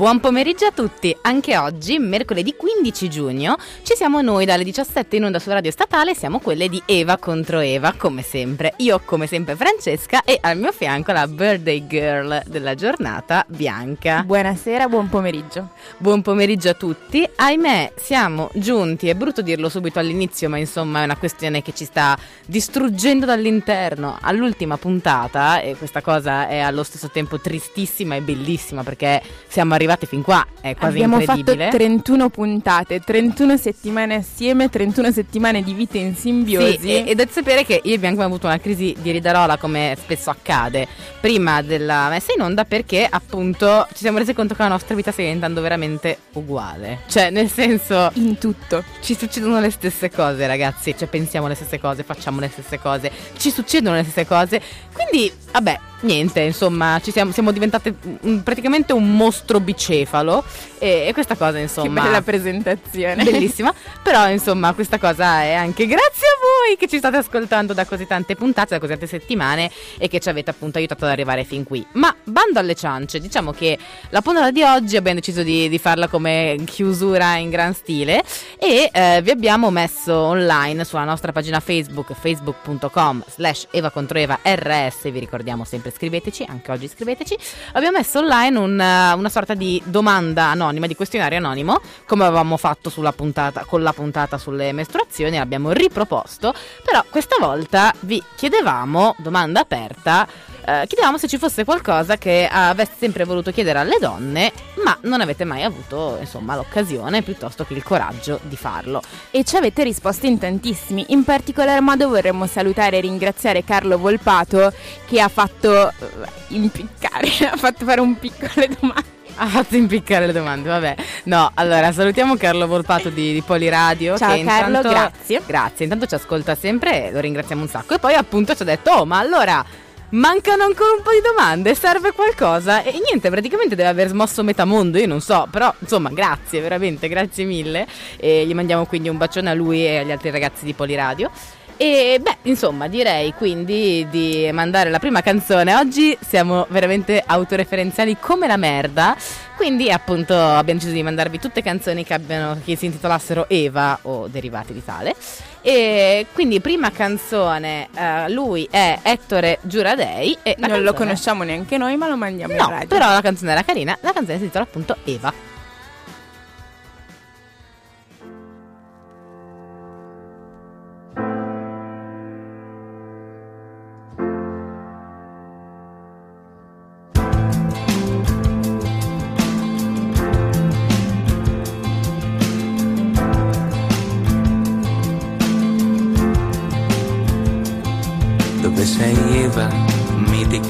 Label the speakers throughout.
Speaker 1: Buon pomeriggio a tutti! Anche oggi, mercoledì 15 giugno, ci siamo noi dalle 17 in onda su Radio Statale, siamo quelle di Eva contro Eva, come sempre. Io, come sempre, Francesca e al mio fianco la birthday girl della giornata, Bianca.
Speaker 2: Buonasera, buon pomeriggio.
Speaker 1: Buon pomeriggio a tutti. Ahimè, siamo giunti, è brutto dirlo subito all'inizio, ma insomma è una questione che ci sta distruggendo dall'interno. All'ultima puntata, e questa cosa è allo stesso tempo tristissima e bellissima perché siamo arrivati fin qua, è quasi
Speaker 2: Abbiamo
Speaker 1: incredibile.
Speaker 2: fatto 31 puntate, 31 settimane assieme, 31 settimane di vita in simbiosi.
Speaker 1: Sì, e, e devo sapere che io e Bianca abbiamo avuto una crisi di ridarola come spesso accade prima della messa in onda perché appunto ci siamo resi conto che la nostra vita sta diventando veramente uguale. Cioè, nel senso,
Speaker 2: in tutto.
Speaker 1: ci succedono le stesse cose, ragazzi. Cioè, pensiamo le stesse cose, facciamo le stesse cose, ci succedono le stesse cose. Quindi, vabbè, niente, insomma, ci siamo, siamo diventate praticamente un mostro bicefalo. E, e questa cosa, insomma.
Speaker 2: Che bella presentazione.
Speaker 1: Bellissima, però insomma questa cosa è anche grazie a voi che ci state ascoltando da così tante puntate, da così tante settimane e che ci avete appunto aiutato ad arrivare fin qui. Ma bando alle ciance, diciamo che la puntata di oggi abbiamo deciso di, di farla come chiusura in gran stile e eh, vi abbiamo messo online sulla nostra pagina Facebook, facebook.com slash Eva contro Eva RS, vi ricordiamo sempre scriveteci, anche oggi scriveteci, abbiamo messo online un, eh, una sorta di domanda anonima, di questionario anonimo, come avevamo fatto puntata, con la puntata sulle mestruazioni, l'abbiamo riproposto, però questa volta vi chiedevamo, domanda aperta, eh, chiedevamo se ci fosse qualcosa che aveste sempre voluto chiedere alle donne, ma non avete mai avuto, insomma, l'occasione piuttosto che il coraggio di farlo.
Speaker 2: E ci avete risposto in tantissimi. In particolar modo vorremmo salutare e ringraziare Carlo Volpato che ha fatto eh, impiccare, ha fatto fare un piccole domande.
Speaker 1: Ha fatto impiccare le domande, vabbè. No, allora salutiamo Carlo Volpato di, di Poliradio.
Speaker 2: Ciao,
Speaker 1: che
Speaker 2: Carlo,
Speaker 1: intanto-
Speaker 2: grazie.
Speaker 1: Grazie, intanto ci ascolta sempre e lo ringraziamo un sacco. E poi appunto ci ha detto, oh ma allora mancano ancora un po' di domande, serve qualcosa? E niente, praticamente deve aver smosso metà mondo, io non so, però insomma grazie, veramente, grazie mille. E gli mandiamo quindi un bacione a lui e agli altri ragazzi di Poliradio. E beh, insomma, direi quindi di mandare la prima canzone. Oggi siamo veramente autoreferenziali come la merda. Quindi, appunto, abbiamo deciso di mandarvi tutte canzoni che, abbiano, che si intitolassero Eva o derivati di tale. E quindi, prima canzone, eh, lui è Ettore Giuradei. E
Speaker 2: Non lo
Speaker 1: canzone-
Speaker 2: conosciamo neanche noi, ma lo mandiamo in
Speaker 1: No,
Speaker 2: radio.
Speaker 1: però la canzone era carina. La canzone si intitola appunto Eva.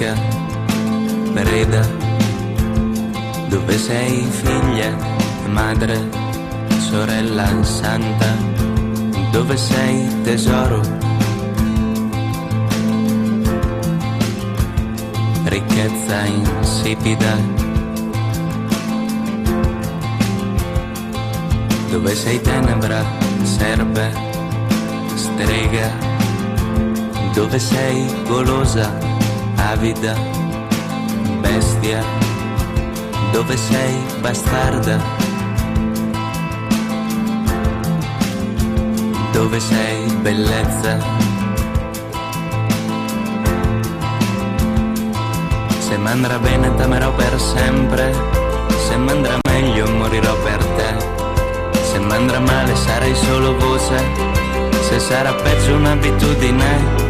Speaker 3: Mitica, preda? Dove sei figlia, madre, sorella santa? Dove sei tesoro? Ricchezza insipida. Dove sei tenebra, serpe, strega? Dove sei golosa, avida, bestia? Dove sei bastarda? Dove sei bellezza? Se m'andrà bene t'amerò per sempre, se m'andrà meglio morirò per te, se m'andrà male sarai solo voce, se sarà peggio un'abitudine.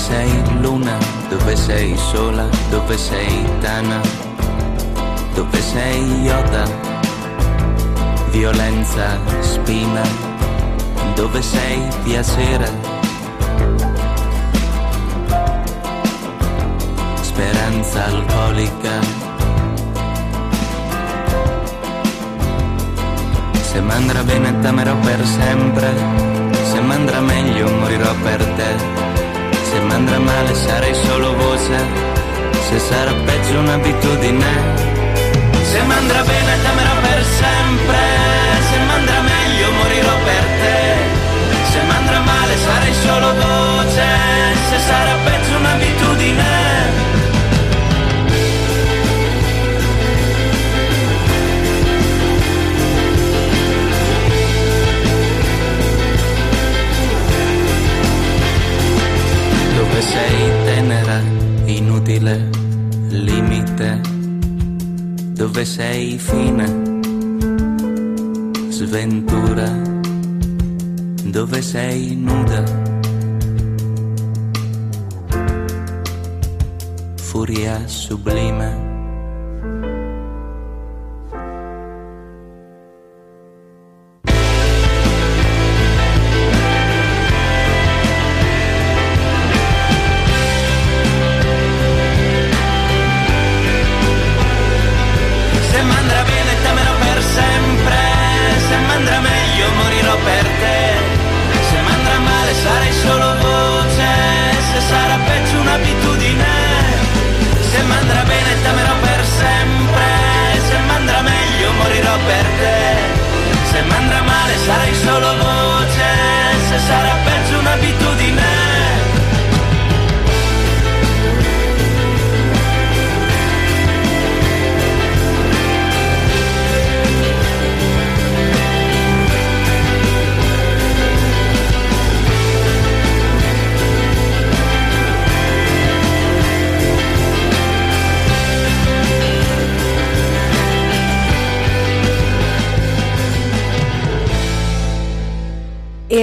Speaker 3: Sei luna, dove sei sola, dove sei tana, dove sei iota, violenza, spina, dove sei via sera? Speranza alcolica. Se mandrà bene t'amerò per sempre, se mandrà meglio morirò per te, se mandrà male sarei solo voce, se sarà peggio un'abitudine. Se mandrà bene t'amerò per sempre, se mandrà meglio morirò per te, se mandrà male sarei solo voce, se sarà peggio un'abitudine. Dove sei tenera, inutile, limite, dove sei fine, sventura, dove sei nuda, furia sublime.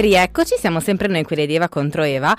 Speaker 1: Rieccoci, siamo sempre noi quelli di Eva contro Eva.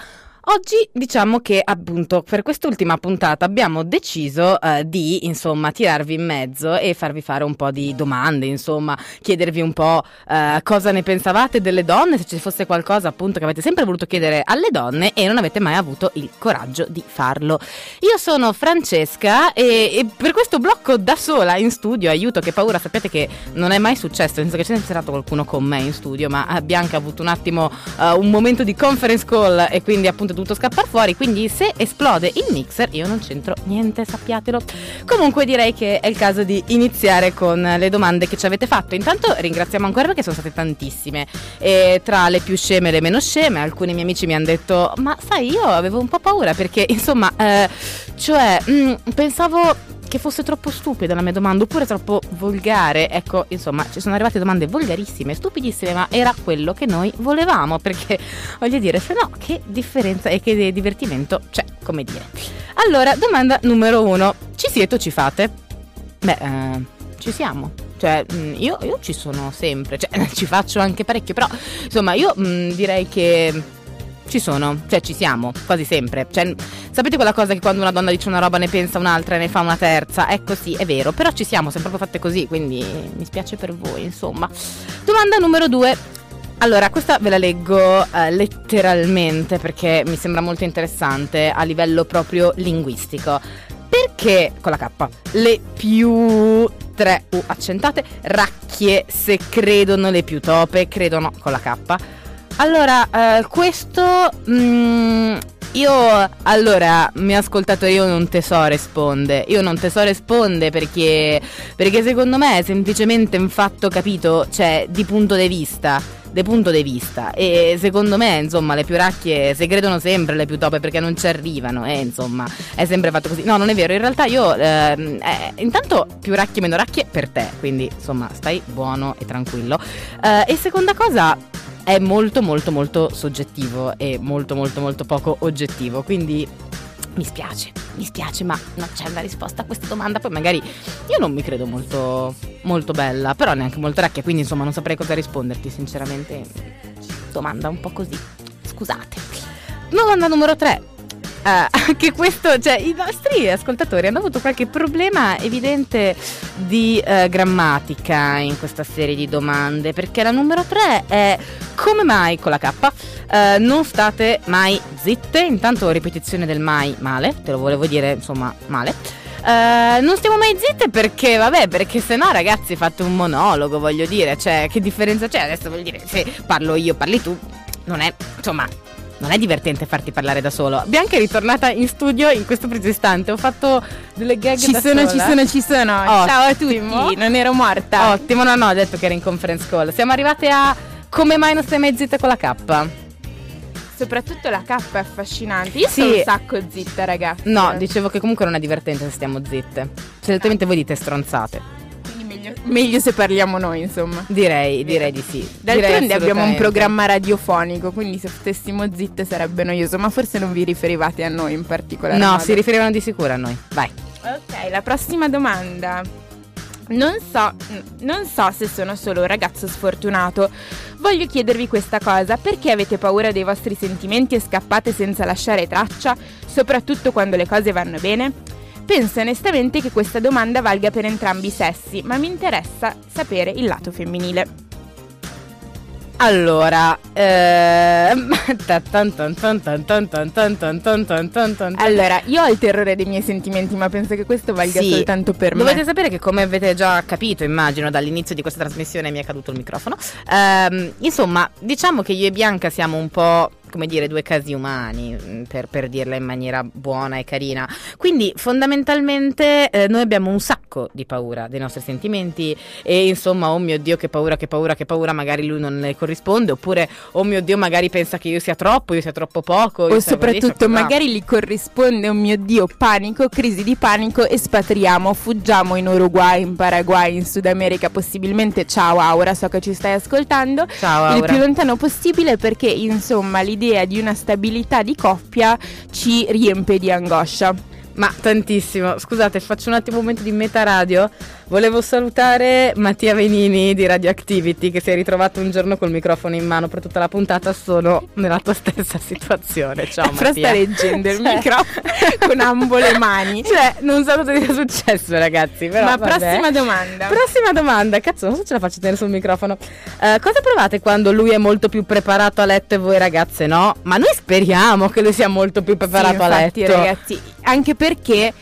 Speaker 1: Oggi diciamo che appunto per quest'ultima puntata abbiamo deciso eh, di insomma tirarvi in mezzo e farvi fare un po' di domande, insomma chiedervi un po' eh, cosa ne pensavate delle donne, se ci fosse qualcosa appunto che avete sempre voluto chiedere alle donne e non avete mai avuto il coraggio di farlo. Io sono Francesca e, e per questo blocco da sola in studio, aiuto che paura, sapete che non è mai successo, nel senso che c'è sempre stato qualcuno con me in studio, ma eh, Bianca ha avuto un attimo eh, un momento di conference call e quindi appunto dovuto scappare fuori, quindi se esplode il mixer io non c'entro niente, sappiatelo. Comunque direi che è il caso di iniziare con le domande che ci avete fatto. Intanto ringraziamo ancora perché sono state tantissime, e tra le più sceme e le meno sceme, alcuni miei amici mi hanno detto "Ma sai, io avevo un po' paura perché insomma, eh, cioè, mm, pensavo che fosse troppo stupida la mia domanda oppure troppo volgare. Ecco, insomma, ci sono arrivate domande volgarissime, stupidissime, ma era quello che noi volevamo perché voglio dire, se no, che differenza e che divertimento c'è, come dire. Allora, domanda numero uno: ci siete o ci fate? Beh, eh, ci siamo. Cioè, mh, io, io ci sono sempre, cioè, ci faccio anche parecchio, però insomma, io mh, direi che ci sono, cioè ci siamo, quasi sempre. Cioè, sapete quella cosa che quando una donna dice una roba ne pensa un'altra e ne fa una terza? Ecco sì, è vero, però ci siamo, siamo proprio fatte così, quindi mi spiace per voi, insomma. Domanda numero due. Allora, questa ve la leggo eh, letteralmente perché mi sembra molto interessante a livello proprio linguistico. Perché, con la K, le più tre U accentate racchie se credono le più tope credono con la K? Allora, eh, questo... mm, io, allora, mi ha ascoltato io non te so risponde. Io non te so risponde perché, perché secondo me è semplicemente un fatto capito, cioè, di punto di vista. De punto di vista. E secondo me, insomma, le più racchie si credono sempre le più tope perché non ci arrivano. E insomma, è sempre fatto così. No, non è vero. In realtà io, ehm, eh, intanto, più racchie meno racchie per te. Quindi, insomma, stai buono e tranquillo. Eh, e seconda cosa, è molto molto molto soggettivo e molto molto molto poco oggettivo, quindi mi spiace, mi spiace, ma non c'è una risposta a questa domanda. Poi magari io non mi credo molto, molto bella, però neanche molto racchia, quindi insomma non saprei cosa risponderti, sinceramente. Domanda un po' così. Scusate. Domanda numero 3. Anche questo, cioè i nostri ascoltatori hanno avuto qualche problema evidente di eh, grammatica in questa serie di domande, perché la numero 3 è come mai con la K eh, non state mai zitte, intanto ripetizione del mai male, te lo volevo dire insomma male. Eh, non stiamo mai zitte perché, vabbè, perché se no, ragazzi, fate un monologo, voglio dire. Cioè, che differenza c'è? Adesso voglio dire, se parlo io, parli tu, non è, insomma, non è divertente farti parlare da solo. Bianca è ritornata in studio in questo preciso istante. Ho fatto delle gag
Speaker 2: Ci
Speaker 1: da
Speaker 2: sono,
Speaker 1: sola.
Speaker 2: ci sono, ci sono.
Speaker 1: Ottimo.
Speaker 2: Ciao a tutti, non ero morta.
Speaker 1: Ottimo, no, no, ho detto che era in conference call. Siamo arrivate a come mai non stai mai zitta con la K?
Speaker 2: Soprattutto la K è affascinante. Io
Speaker 1: Sì.
Speaker 2: sono un sacco zitta, ragazzi.
Speaker 1: No, dicevo che comunque non è divertente se stiamo zitte. Solitamente voi dite stronzate.
Speaker 2: Meglio, se parliamo noi, insomma.
Speaker 1: Direi, direi di sì.
Speaker 2: D'altronde abbiamo un programma radiofonico, quindi se stessimo zitte sarebbe noioso, ma forse non vi riferivate a noi in particolare.
Speaker 1: No,
Speaker 2: modo.
Speaker 1: si riferivano di sicuro a noi. Vai.
Speaker 2: Ok, la prossima domanda. Non so, non so se sono solo un ragazzo sfortunato. Voglio chiedervi questa cosa: perché avete paura dei vostri sentimenti e scappate senza lasciare traccia, soprattutto quando le cose vanno bene? Penso onestamente che questa domanda valga per entrambi i sessi, ma mi interessa sapere il lato femminile.
Speaker 1: Allora, eh...
Speaker 2: allora, io ho il terrore dei miei sentimenti, ma penso che questo valga
Speaker 1: sì.
Speaker 2: soltanto per me.
Speaker 1: Dovete sapere che, come avete già capito, immagino, dall'inizio di questa trasmissione mi è caduto il microfono. Ehm, insomma, diciamo che io e Bianca siamo un po' come dire, due casi umani, mm, per, per dirla in maniera buona e carina. Quindi, fondamentalmente, eh, noi abbiamo un sacco di paura dei nostri sentimenti e insomma, oh mio Dio, che paura, che paura, che paura, magari lui non ne corrisponde, oppure, oh mio Dio, magari pensa che io sia troppo, io sia troppo poco.
Speaker 2: O soprattutto
Speaker 1: no.
Speaker 2: magari gli corrisponde, oh mio Dio, panico, crisi di panico, espatriamo, fuggiamo in Uruguay, in Paraguay, in Sud America, possibilmente. Ciao Aura, so che ci stai ascoltando.
Speaker 1: Ciao,
Speaker 2: Il
Speaker 1: Aura.
Speaker 2: più lontano possibile perché insomma l'idea di una stabilità di coppia ci riempie di angoscia.
Speaker 1: Ma tantissimo. Scusate, faccio un attimo un momento di meta radio. Volevo salutare Mattia Venini di Radioactivity che si è ritrovato un giorno col microfono in mano per tutta la puntata. Sono nella tua stessa situazione. Ciao Mattia.
Speaker 2: sta leggendo il
Speaker 1: Cioè-
Speaker 2: microfono con ambo le mani.
Speaker 1: Cioè, non so cosa sia successo, ragazzi. Però,
Speaker 2: Ma
Speaker 1: vabbè.
Speaker 2: prossima domanda.
Speaker 1: Prossima domanda, cazzo, non so se ce la faccio tenere sul microfono. Eh, cosa provate quando lui è molto più preparato a letto e voi ragazze no? Ma noi speriamo che lui sia molto più preparato
Speaker 2: Sì,
Speaker 1: a
Speaker 2: infatti,
Speaker 1: letto.
Speaker 2: ragazzi, anche perché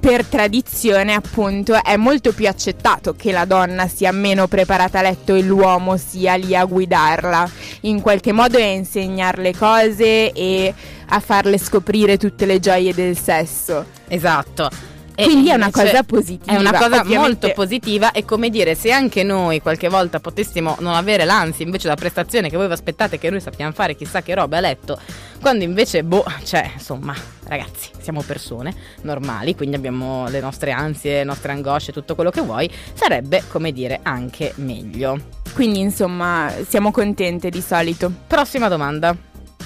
Speaker 2: per tradizione, appunto, è molto più accettato che la donna sia meno preparata a letto e l'uomo sia lì a guidarla, in qualche modo a insegnarle cose e a farle scoprire tutte le gioie del sesso.
Speaker 1: Esatto. E
Speaker 2: Quindi è una cosa positiva.
Speaker 1: È una cosa molto positiva e come dire, se anche noi qualche volta potessimo non avere l'ansia invece della prestazione che voi vi aspettate che noi sappiamo fare chissà che roba a letto, quando invece, boh, cioè, insomma, ragazzi, siamo persone normali, quindi abbiamo le nostre ansie, le nostre angosce, tutto quello che vuoi, sarebbe, come dire, anche meglio.
Speaker 2: Quindi, insomma, siamo contente di solito.
Speaker 1: Prossima domanda.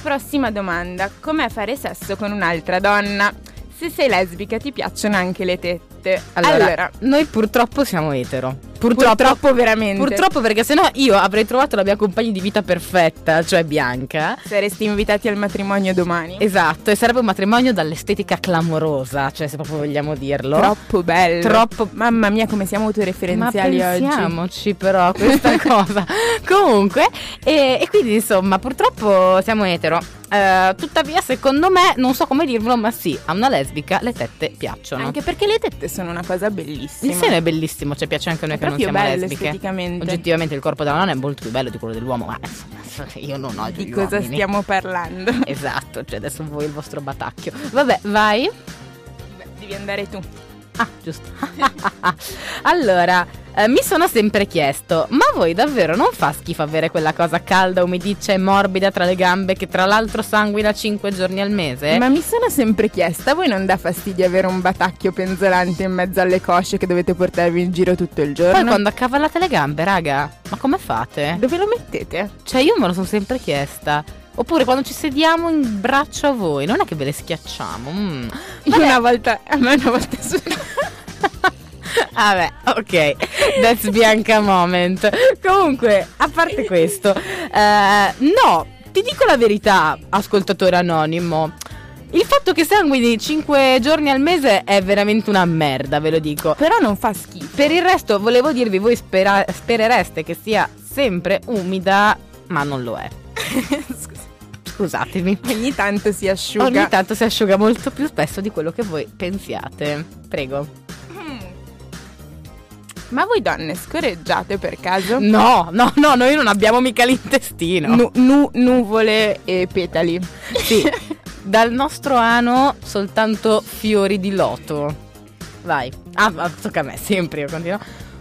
Speaker 2: Prossima domanda: com'è fare sesso con un'altra donna? Se sei lesbica ti piacciono anche le tette.
Speaker 1: Allora, noi purtroppo siamo etero. Purtroppo,
Speaker 2: purtroppo veramente.
Speaker 1: Purtroppo perché sennò io avrei trovato la mia compagna di vita perfetta, cioè Bianca.
Speaker 2: saresti invitati al matrimonio domani.
Speaker 1: Esatto, e sarebbe un matrimonio dall'estetica clamorosa, cioè se proprio vogliamo dirlo.
Speaker 2: Troppo bello.
Speaker 1: Troppo-
Speaker 2: Mamma mia, come siamo
Speaker 1: Ma
Speaker 2: autoreferenziali oggi.
Speaker 1: pensiamoci però a questa cosa. Comunque, e, e quindi insomma, purtroppo siamo etero. Eh, tuttavia, secondo me, non so come dirvelo, ma sì, a una lesbica le tette piacciono.
Speaker 2: Anche perché le tette sono una cosa bellissima.
Speaker 1: il seno è bellissimo, cioè piace anche a noi che non
Speaker 2: proprio
Speaker 1: siamo
Speaker 2: bello
Speaker 1: lesbiche.
Speaker 2: esteticamente.
Speaker 1: Oggettivamente il corpo della donna è molto più bello di quello dell'uomo, ma io non ho
Speaker 2: Di cosa
Speaker 1: uomini.
Speaker 2: stiamo parlando?
Speaker 1: Esatto, cioè adesso voi il vostro batacchio. Vabbè, vai.
Speaker 2: Beh, devi andare tu.
Speaker 1: Ah, giusto. allora, eh, mi sono sempre chiesto, ma voi davvero non fa schifo avere quella cosa calda, umidiccia e morbida tra le gambe che tra l'altro sanguina 5 giorni al mese?
Speaker 2: Ma mi sono sempre chiesta, a voi non dà fastidio avere un batacchio penzolante in mezzo alle cosce che dovete portarvi in giro tutto il giorno?
Speaker 1: Poi quando accavallate le gambe, raga, ma come fate?
Speaker 2: Dove lo mettete?
Speaker 1: Cioè io me lo sono sempre chiesta. Oppure quando ci sediamo in braccio a voi, non è che ve le schiacciamo. mm.
Speaker 2: Una volta, a me una volta su...
Speaker 1: Vabbè, ok, that's Bianca moment. Comunque, a parte questo, eh, no, ti dico la verità, ascoltatore anonimo. Il fatto che sanguini 5 giorni al mese è veramente una merda, ve lo dico.
Speaker 2: Però non fa schifo.
Speaker 1: Per il resto, volevo dirvi, voi spera- sperereste che sia sempre umida, ma non lo è. Scusatemi.
Speaker 2: Ogni tanto si asciuga.
Speaker 1: Ogni tanto si asciuga molto più spesso di quello che voi pensiate. Prego.
Speaker 2: Mm. Ma voi donne scorreggiate per caso?
Speaker 1: No, no, no, noi non abbiamo mica l'intestino.
Speaker 2: Nu- nu- nuvole e petali.
Speaker 1: Sì, dal nostro ano soltanto fiori di loto. Vai. Ah, tocca a me, sempre io continuo.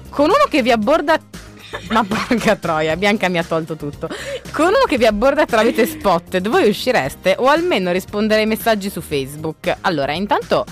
Speaker 1: Con uno che vi abborda... Ma porca troia, Bianca mi ha tolto tutto. Con uno che vi abborda tramite spotted, voi uscireste o almeno rispondere ai messaggi su Facebook. Allora, intanto...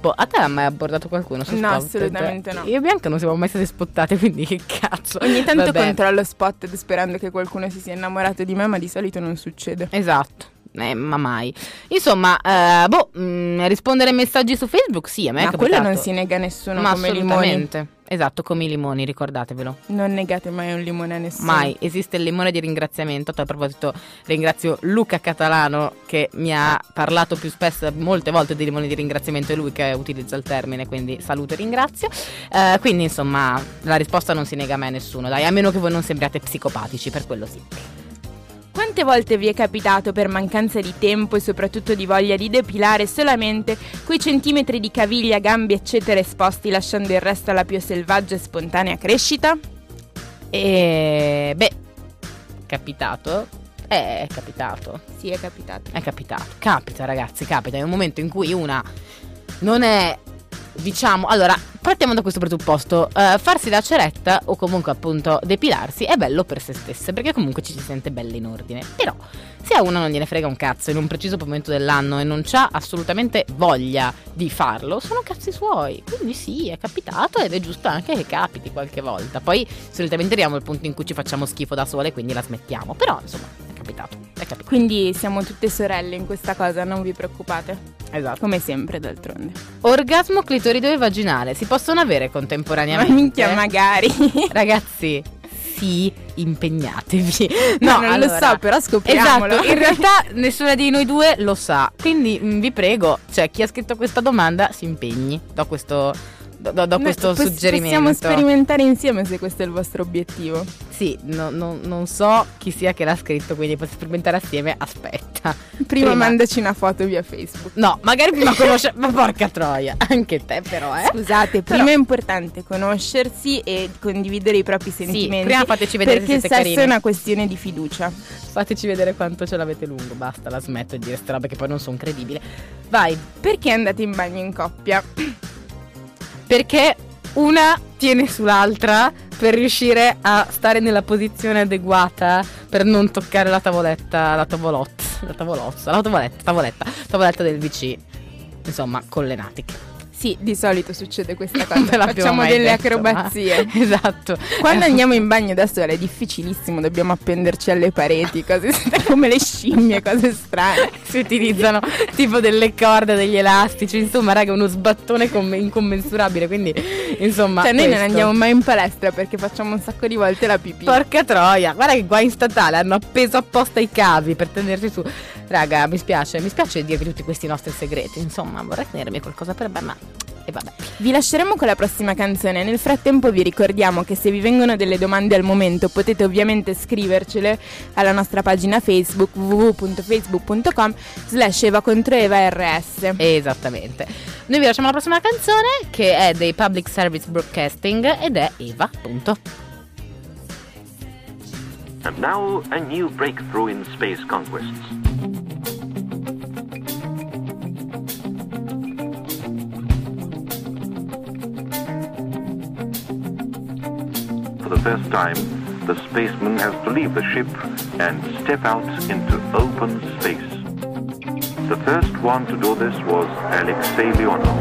Speaker 1: boh, a te ha mai abbordato qualcuno su
Speaker 2: No,
Speaker 1: Spotted?
Speaker 2: assolutamente no.
Speaker 1: Io e Bianca non siamo mai state spottate, quindi che cazzo.
Speaker 2: Ogni tanto
Speaker 1: Vabbè.
Speaker 2: controllo spotted sperando che qualcuno si sia innamorato di me, ma di solito non succede.
Speaker 1: Esatto. Eh, ma mai. Insomma, eh, boh, mh, rispondere ai messaggi su Facebook, sì, a me è
Speaker 2: Ma quello non si nega a nessuno
Speaker 1: Ma
Speaker 2: come limoni.
Speaker 1: assolutamente. Esatto, come i limoni, ricordatevelo.
Speaker 2: Non negate mai un limone a nessuno.
Speaker 1: Mai esiste il limone di ringraziamento. A proposito, ringrazio Luca Catalano che mi ha parlato più spesso, molte volte di limone di ringraziamento. È lui che utilizza il termine, quindi saluto e ringrazio. Eh, quindi, insomma, la risposta non si nega me a nessuno, dai, a meno che voi non sembriate psicopatici, per quello sì.
Speaker 2: Quante volte vi è capitato per mancanza di tempo e soprattutto di voglia di depilare solamente quei centimetri di caviglia, gambe eccetera esposti lasciando il resto alla più selvaggia e spontanea crescita?
Speaker 1: E beh, capitato? Eh, È capitato.
Speaker 2: Sì, è capitato.
Speaker 1: È capitato. Capita, ragazzi, capita. È un momento in cui una non è. Diciamo, allora, partiamo da questo presupposto. eh, farsi la ceretta o comunque appunto depilarsi è bello per se stesse, perché comunque ci si sente belle in ordine. Però, se a uno non gliene frega un cazzo in un preciso momento dell'anno e non c'ha assolutamente voglia di farlo, sono cazzi suoi. Quindi sì, è capitato ed è giusto anche che capiti qualche volta. Poi solitamente arriviamo al punto in cui ci facciamo schifo da sole, quindi la smettiamo. Però, insomma, capitato. È capitato.
Speaker 2: Quindi siamo tutte sorelle in questa cosa, non vi preoccupate.
Speaker 1: Esatto.
Speaker 2: Come sempre, d'altronde.
Speaker 1: Orgasmo clitorido e vaginale si possono avere
Speaker 2: Ma
Speaker 1: contemporaneamente?
Speaker 2: minchia, magari.
Speaker 1: Ragazzi, sì, impegnatevi.
Speaker 2: No, non lo so, però scopriamolo.
Speaker 1: Esatto, in realtà nessuna di noi due lo sa. Quindi mh, vi prego, cioè chi ha scritto questa domanda si impegni. Do questo, do, do- questo
Speaker 2: pos-
Speaker 1: suggerimento.
Speaker 2: Possiamo sperimentare insieme se questo è il vostro obiettivo.
Speaker 1: Sì, no- no- non so chi sia che l'ha scritto, quindi possiamo sperimentare assieme. Aspetta.
Speaker 2: Prima, mandaci una foto via Facebook.
Speaker 1: No, magari prima conosce... Ma porca troia, anche te però, eh.
Speaker 2: Scusate,
Speaker 1: Però-
Speaker 2: prima è importante conoscersi e condividere i propri sentimenti.
Speaker 1: prima fateci vedere
Speaker 2: perché
Speaker 1: se siete carini.
Speaker 2: è una questione di fiducia.
Speaker 1: Fateci vedere quanto ce l'avete lungo. Basta, la smetto di dire queste robe che poi non sono credibili. Vai,
Speaker 2: Perché andate in bagno in coppia?
Speaker 1: Perché una tiene sull'altra per riuscire a stare nella posizione adeguata per non toccare la tavoletta, la tavolotta, la tavolozza, la tavoletta, tavoletta, tavoletta del VC. Insomma, con le natiche.
Speaker 2: Sì, di solito succede questa
Speaker 1: Non
Speaker 2: cosa. Facciamo delle
Speaker 1: detto, ma-
Speaker 2: acrobazie.
Speaker 1: Esatto.
Speaker 2: Quando andiamo in bagno da sola è difficilissimo, dobbiamo appenderci alle pareti, cose come le scimmie, cose strane.
Speaker 1: si utilizzano tipo delle corde, degli elastici, insomma, raga, uno sbattone com- incommensurabile. Quindi, insomma,
Speaker 2: cioè, noi non
Speaker 1: questo.
Speaker 2: andiamo mai in palestra perché facciamo un sacco di volte la pipì.
Speaker 1: Porca troia, guarda che qua in statale hanno appeso apposta i cavi per tenersi su. Raga, mi spiace, mi spiace dirvi tutti questi nostri segreti. Insomma, vorrei tenermi qualcosa per me, ma. E vabbè.
Speaker 2: Vi lasceremo con la prossima canzone. Nel frattempo vi ricordiamo che se vi vengono delle domande al momento potete ovviamente scrivercele alla nostra pagina Facebook www.facebook.com slash Eva contro Eva RS.
Speaker 1: Esattamente. Noi vi lasciamo la prossima canzone che è dei Public Service Broadcasting ed è Eva. Punto.
Speaker 4: And now, a new breakthrough in space conquests. First time, the spaceman has to leave the ship and step out into open space. The first one to do this was Alexei Leonov.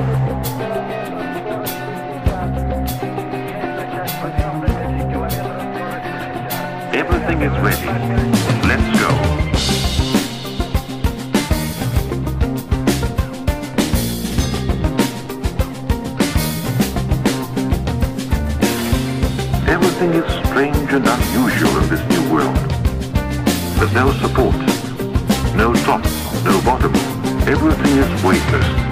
Speaker 4: Everything is ready. Everything is strange and unusual in this new world. There's no support, no top, no bottom, Everything is weightless.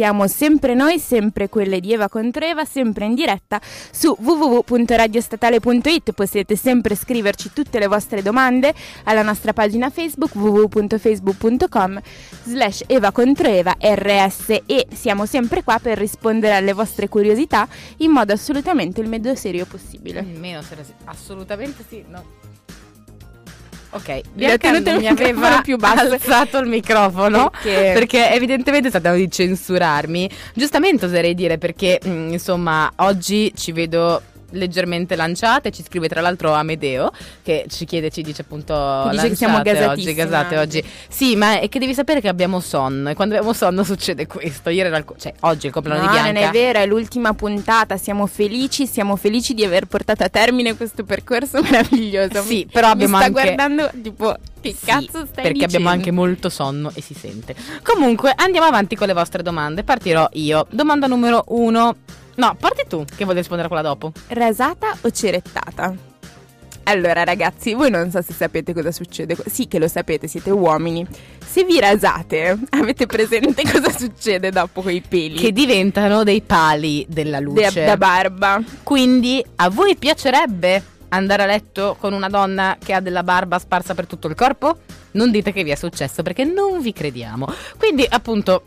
Speaker 2: Siamo sempre noi, sempre quelle di Eva Contreva, sempre in diretta su www.radiostatale.it. Potete sempre scriverci tutte le vostre domande alla nostra pagina Facebook www.facebook.com slash Eva Contreva RS e siamo sempre qua per rispondere alle vostre curiosità in modo assolutamente il meno serio possibile.
Speaker 1: Meno serio, assolutamente sì, no. Ok, Bianca mi aveva
Speaker 2: più
Speaker 1: alzato il microfono
Speaker 2: Perché?
Speaker 1: perché evidentemente stavano di censurarmi. Giustamente oserei dire perché mm, insomma oggi ci vedo leggermente lanciate, ci scrive tra l'altro Amedeo che ci chiede, ci dice appunto
Speaker 2: Che dice che siamo
Speaker 1: oggi, gasate
Speaker 2: oggi.
Speaker 1: Sì, ma è che devi sapere che abbiamo sonno e quando abbiamo sonno succede questo. Ieri era il, cioè oggi è il compleanno
Speaker 2: No,
Speaker 1: di Bianca.
Speaker 2: non è vero, è l'ultima puntata. Siamo felici, siamo felici di aver portato a termine questo percorso meraviglioso.
Speaker 1: Sì,
Speaker 2: Mi-
Speaker 1: però abbiamo
Speaker 2: mi sta
Speaker 1: anche-
Speaker 2: guardando tipo che
Speaker 1: Sì,
Speaker 2: cazzo stai
Speaker 1: perché
Speaker 2: dicendo?
Speaker 1: abbiamo anche molto sonno e si sente. Comunque, andiamo avanti con le vostre domande. Partirò io. Domanda numero uno. No, parti tu, che vuoi rispondere a quella dopo.
Speaker 2: rasata o cerettata? Allora ragazzi, voi non so se sapete cosa succede. Sì che lo sapete, siete uomini. Se vi rasate, avete presente cosa succede dopo quei peli?
Speaker 1: Che diventano dei pali della
Speaker 2: De-
Speaker 1: luce.
Speaker 2: da barba.
Speaker 1: Quindi, a voi piacerebbe andare a letto con una donna che ha della barba sparsa per tutto il corpo? Non dite che vi è successo perché non vi crediamo. Quindi, appunto,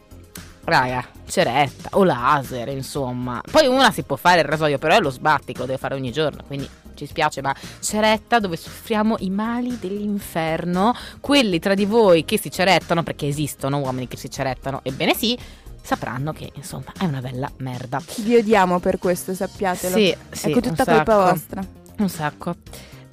Speaker 1: raga, ceretta o laser, insomma. Poi una si può fare il rasoio, però è lo sbatti che lo deve fare ogni giorno, quindi ci spiace, ma ceretta dove soffriamo i mali dell'inferno, quelli tra di voi che si cerettano, perché esistono uomini che si cerettano, ebbene sì, sapranno che, insomma, è una bella merda.
Speaker 2: Vi odiamo per questo, sappiatelo.
Speaker 1: Sì, sì,
Speaker 2: ecco tutta colpa vostra.
Speaker 1: Un sacco.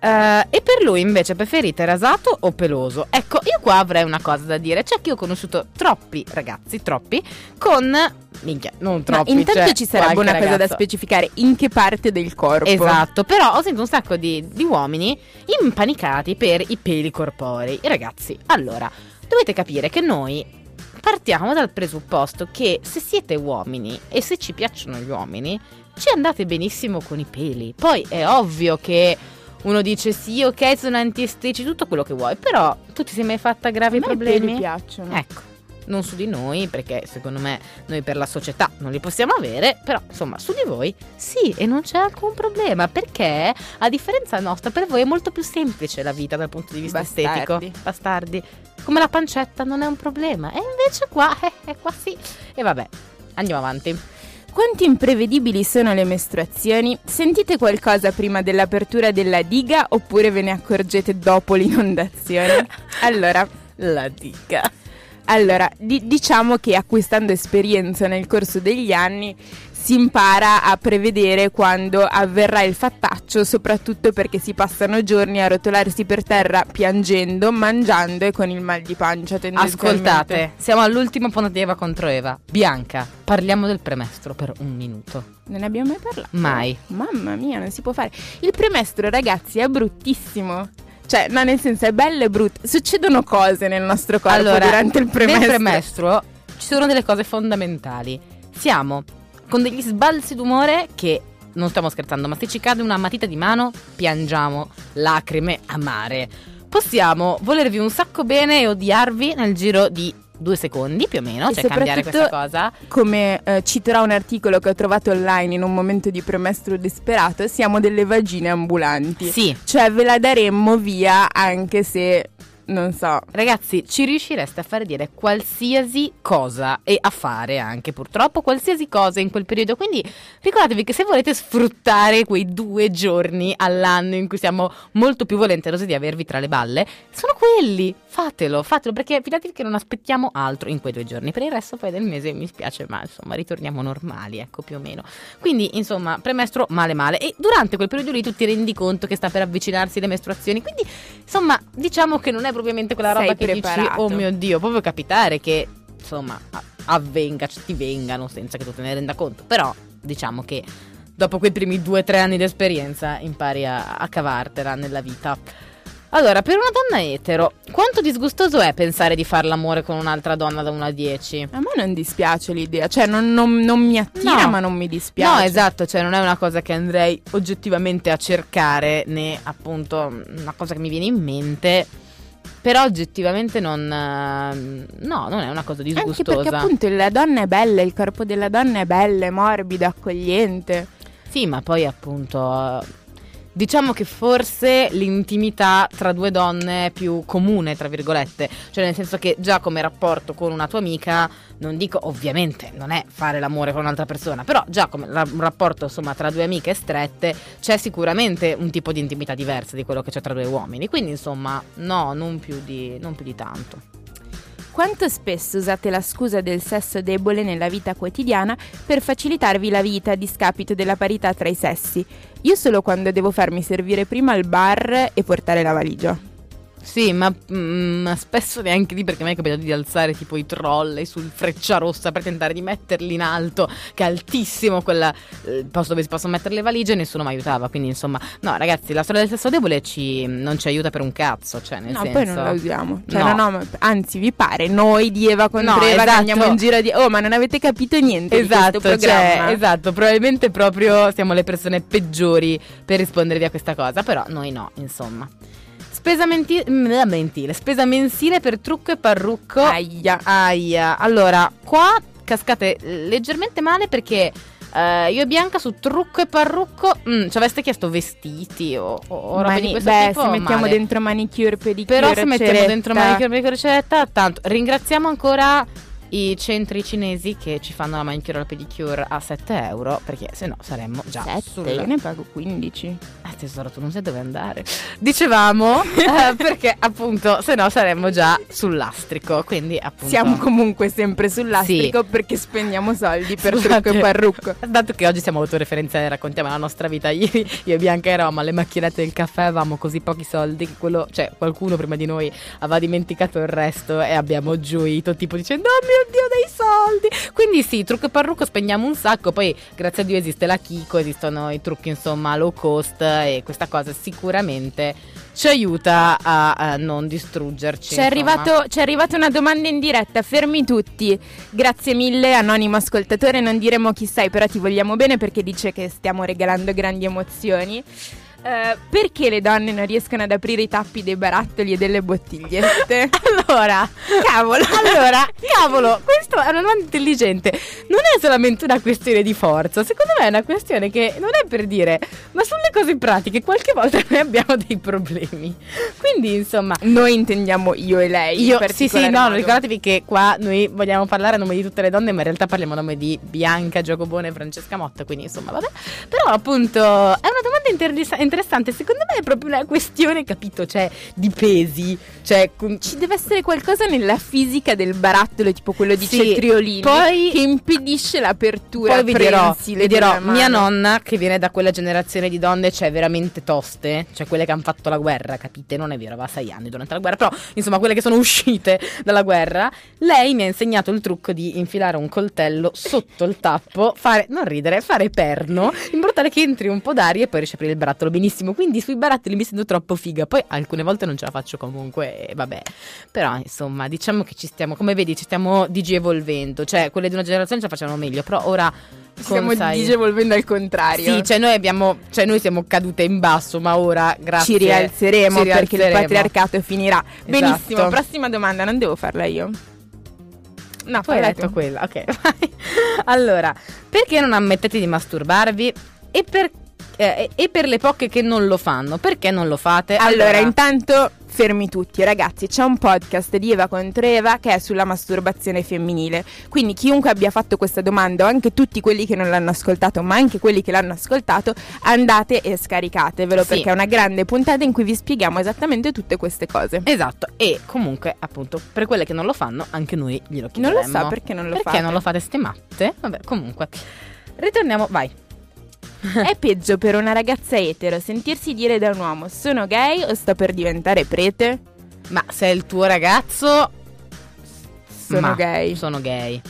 Speaker 1: Eh, e per lui invece preferite rasato o peloso? Ecco, io qua avrei una cosa da dire. C'è che io ho conosciuto troppi ragazzi, troppi, con... Minchia, non
Speaker 2: Ma
Speaker 1: troppi.
Speaker 2: intanto
Speaker 1: cioè,
Speaker 2: ci sarebbe una cosa da
Speaker 1: ragazzo.
Speaker 2: specificare. In che parte del corpo?
Speaker 1: Esatto, però ho sentito un sacco di, di uomini impanicati per i peli corporei. Ragazzi, allora, dovete capire che noi partiamo dal presupposto che se siete uomini e se ci piacciono gli uomini, ci andate benissimo con i peli. Poi è ovvio che uno dice sì, ok, sono antiestetici, tutto quello che vuoi, però tu ti sei mai fatta gravi
Speaker 2: A
Speaker 1: problemi?
Speaker 2: peli piacciono.
Speaker 1: Ecco, non su di noi, perché secondo me noi per la società non li possiamo avere, però insomma su di voi sì, e non c'è alcun problema, perché a differenza nostra per voi è molto più semplice la vita dal punto di vista
Speaker 2: Bastardi.
Speaker 1: estetico. Bastardi. Come la pancetta non è un problema, e invece qua, eh, eh, qua sì. E vabbè, andiamo avanti.
Speaker 2: Quanto imprevedibili sono le mestruazioni? Sentite qualcosa prima dell'apertura della diga oppure ve ne accorgete dopo l'inondazione? allora,
Speaker 1: La dica.
Speaker 2: allora di- diciamo che acquistando esperienza nel corso degli anni si impara a prevedere quando avverrà il fattaccio, soprattutto perché si passano giorni a rotolarsi per terra piangendo, mangiando e con il mal di pancia.
Speaker 1: Ascoltate, siamo all'ultima puntata di Eva contro Eva. Bianca, parliamo del premestro per un minuto.
Speaker 2: Non ne abbiamo mai parlato?
Speaker 1: Mai.
Speaker 2: Mamma mia, non si può fare. Il premestro, ragazzi, è bruttissimo. Cioè, no, nel senso, è bello e brutto. Succedono cose nel nostro corpo durante il premestro.
Speaker 1: Nel premestro ci sono delle cose fondamentali. Siamo con degli sbalzi d'umore che non stiamo scherzando, ma se ci cade una matita di mano, piangiamo lacrime amare. Possiamo volervi un sacco bene e odiarvi nel giro di due secondi più o meno,
Speaker 2: E
Speaker 1: cioè cambiare questa cosa.
Speaker 2: Come eh, citerò un articolo che ho trovato online in un momento di premestro disperato, siamo delle vagine ambulanti.
Speaker 1: Sì,
Speaker 2: Cioè, ve la daremmo via anche se, non so,
Speaker 1: Ragazzi, ci riuscireste a fare dire qualsiasi cosa e a fare anche purtroppo qualsiasi cosa in quel periodo. Quindi ricordatevi che se volete sfruttare quei due giorni all'anno in cui siamo molto più volenterosi di avervi tra le balle, sono quelli. Fatelo, fatelo perché fidatevi che non aspettiamo altro in quei due giorni. Per il resto poi del mese mi spiace, ma insomma ritorniamo normali, ecco più o meno. Quindi insomma, premestro male male. E durante quel periodo lì tu ti rendi conto che sta per avvicinarsi le mestruazioni. Quindi insomma, diciamo che non è propriamente quella roba
Speaker 2: Sei
Speaker 1: che
Speaker 2: preparato.
Speaker 1: dici, oh mio Dio, proprio capitare che insomma avvenga, cioè, ti vengano senza che tu te ne renda conto. Però diciamo che dopo quei primi due o tre anni di esperienza impari a, a cavartela nella vita. Allora, per una donna etero, quanto disgustoso è pensare di fare l'amore con un'altra donna da 1 a 10?
Speaker 2: a me non dispiace l'idea. Cioè, non, non- non mi attira,
Speaker 1: No.
Speaker 2: ma non mi dispiace.
Speaker 1: No, esatto, cioè non è una cosa che andrei oggettivamente a cercare, né appunto una cosa che mi viene in mente. Però oggettivamente non. ehm, No, non è una cosa
Speaker 2: Anche
Speaker 1: disgustosa.
Speaker 2: perché appunto la donna è bella, il corpo della donna è bello, è morbido, accogliente.
Speaker 1: Sì, ma poi appunto. Diciamo che forse l'intimità tra due donne è più comune, tra virgolette. Cioè, nel senso che già come rapporto con una tua amica, non dico ovviamente non è fare l'amore con un'altra persona, però già come ra- un rapporto insomma tra due amiche strette c'è sicuramente un tipo di intimità diversa di quello che c'è tra due uomini. Quindi, insomma, no, non più di, non più di tanto.
Speaker 2: Quanto spesso usate la scusa del sesso debole nella vita quotidiana per facilitarvi la vita a discapito della parità tra i sessi? Io solo quando devo farmi servire prima al bar e portare la valigia.
Speaker 1: Sì, ma, mm, ma spesso neanche lì perché me è capitato di alzare tipo i trolley sul freccia rossa per tentare di metterli in alto, che è altissimo quella, eh, posto dove si possono mettere le valigie e nessuno mi aiutava. Quindi insomma, no ragazzi, la storia del sesso debole ci, non ci aiuta per un cazzo, cioè nel
Speaker 2: no,
Speaker 1: senso...
Speaker 2: poi non la usiamo. Cioè,
Speaker 1: No.
Speaker 2: no, no, anzi, vi pare noi di Eva contro
Speaker 1: No,
Speaker 2: Eva che
Speaker 1: esatto.
Speaker 2: andiamo in giro di Oh, ma non avete capito niente
Speaker 1: Esatto,
Speaker 2: di questo programma.
Speaker 1: cioè, esatto, probabilmente proprio siamo le persone peggiori per rispondervi a questa cosa, però noi no, insomma. Spesa menti- mm, mentile, spesa mensile per trucco e parrucco.
Speaker 2: Aia.
Speaker 1: Aia. Allora, qua cascate leggermente male perché eh, io e Bianca su trucco e parrucco mm, ci aveste chiesto vestiti o, o
Speaker 2: Mani-
Speaker 1: di questo
Speaker 2: beh,
Speaker 1: tipo.
Speaker 2: se mettiamo
Speaker 1: male.
Speaker 2: dentro manicure, pedicure,
Speaker 1: Però se mettiamo
Speaker 2: ceretta.
Speaker 1: dentro manicure pedicure ricetta, tanto ringraziamo ancora i centri cinesi che ci fanno la manicure e la pedicure a 7 euro perché se no saremmo già
Speaker 2: Sette,
Speaker 1: sul...
Speaker 2: io ne pago 15.
Speaker 1: Ah, tesoro, tu non sai dove andare. Dicevamo eh, perché appunto se no saremmo già sull'astrico, quindi appunto
Speaker 2: Siamo comunque sempre sull'astrico perché spendiamo soldi per
Speaker 1: Scusate.
Speaker 2: trucco e parrucco.
Speaker 1: Dato che oggi siamo autoreferenziali e raccontiamo la nostra vita, ieri io e Bianca eravamo alle macchinette del caffè, avevamo così pochi soldi che quello, cioè qualcuno prima di noi aveva dimenticato il resto e abbiamo gioito tipo dicendo oh mio dio dei soldi. Quindi sì, trucco e parrucco spendiamo un sacco, poi grazie a Dio esiste la Kiko, esistono i trucchi insomma low cost e questa cosa sicuramente ci aiuta a, a non distruggerci.
Speaker 2: C'è, arrivato, c'è arrivata una domanda in diretta, fermi tutti. Grazie mille, anonimo ascoltatore, non diremo chi sei, però ti vogliamo bene perché dice che stiamo regalando grandi emozioni. Eh, perché le donne non riescono ad aprire i tappi dei barattoli e delle bottigliette?
Speaker 1: Allora,
Speaker 2: Cavolo!
Speaker 1: allora, cavolo, questo è una domanda intelligente. Non è solamente una questione di forza, secondo me è una questione che non è per dire, ma sulle cose pratiche qualche volta noi abbiamo dei problemi. Quindi, insomma,
Speaker 2: Noi intendiamo io e lei.
Speaker 1: io sì, sì, no,
Speaker 2: modo.
Speaker 1: ricordatevi che qua noi vogliamo parlare a nome di tutte le donne, ma in realtà parliamo a nome di Bianca Giacobone e Francesca Motta, quindi insomma, vabbè. Però appunto è una domanda interessa- interessante, secondo me è proprio una questione, capito, cioè di pesi, cioè
Speaker 2: Ci deve essere qualcosa nella fisica del barattolo, tipo quello di
Speaker 1: Sì,
Speaker 2: cetriolini,
Speaker 1: poi-
Speaker 2: che impedisce l'apertura
Speaker 1: Poi vi dirò,
Speaker 2: prensile
Speaker 1: vi dirò,
Speaker 2: della
Speaker 1: mia nonna che viene da quella generazione di donne, cioè veramente toste, cioè quelle che hanno fatto la guerra, capite? Non è vero, aveva sei anni durante la guerra, però insomma quelle che sono uscite dalla guerra, lei mi ha insegnato il trucco di infilare un coltello sotto il tappo, fare, non ridere, fare perno, in modo tale che entri un po' d'aria e poi riesci a aprire il barattolo benissimo. Quindi sui barattoli mi sento troppo figa, poi alcune volte non ce la faccio comunque, e vabbè. Però insomma, diciamo che ci stiamo, come vedi, ci stiamo digievolvendo, cioè quelle di una generazione ce la facevano meglio, però ora
Speaker 2: Stiamo
Speaker 1: sai-
Speaker 2: digevolvendo al contrario.
Speaker 1: Sì, cioè noi abbiamo, cioè noi siamo cadute in basso, ma ora grazie
Speaker 2: ci rialzeremo
Speaker 1: ci
Speaker 2: perché il
Speaker 1: rialzeremo.
Speaker 2: patriarcato finirà.
Speaker 1: Esatto.
Speaker 2: Benissimo, prossima domanda, non devo farla io. No,
Speaker 1: Tu hai detto
Speaker 2: tu.
Speaker 1: quella, ok. allora, perché non ammettete di masturbarvi? E per, eh, e per le poche che non lo fanno, perché non lo fate?
Speaker 2: Allora, intanto fermi tutti, ragazzi. C'è un podcast di Eva contro Eva che è sulla masturbazione femminile. Quindi, chiunque abbia fatto questa domanda, o anche tutti quelli che non l'hanno ascoltato, ma anche quelli che l'hanno ascoltato, andate e scaricatevelo
Speaker 1: Sì.
Speaker 2: perché è una grande puntata in cui vi spieghiamo esattamente tutte queste cose.
Speaker 1: Esatto, e comunque, appunto, per quelle che non lo fanno, anche noi glielo
Speaker 2: Non
Speaker 1: chiederemo.
Speaker 2: lo so perché non lo
Speaker 1: perché
Speaker 2: fate.
Speaker 1: non lo fate, ste matte? Vabbè, comunque. Ritorniamo, vai.
Speaker 2: È peggio per una ragazza etero sentirsi dire da un uomo sono gay o sto per diventare prete?
Speaker 1: Ma se è il tuo ragazzo,
Speaker 2: Sono
Speaker 1: ma
Speaker 2: gay.
Speaker 1: Sono gay.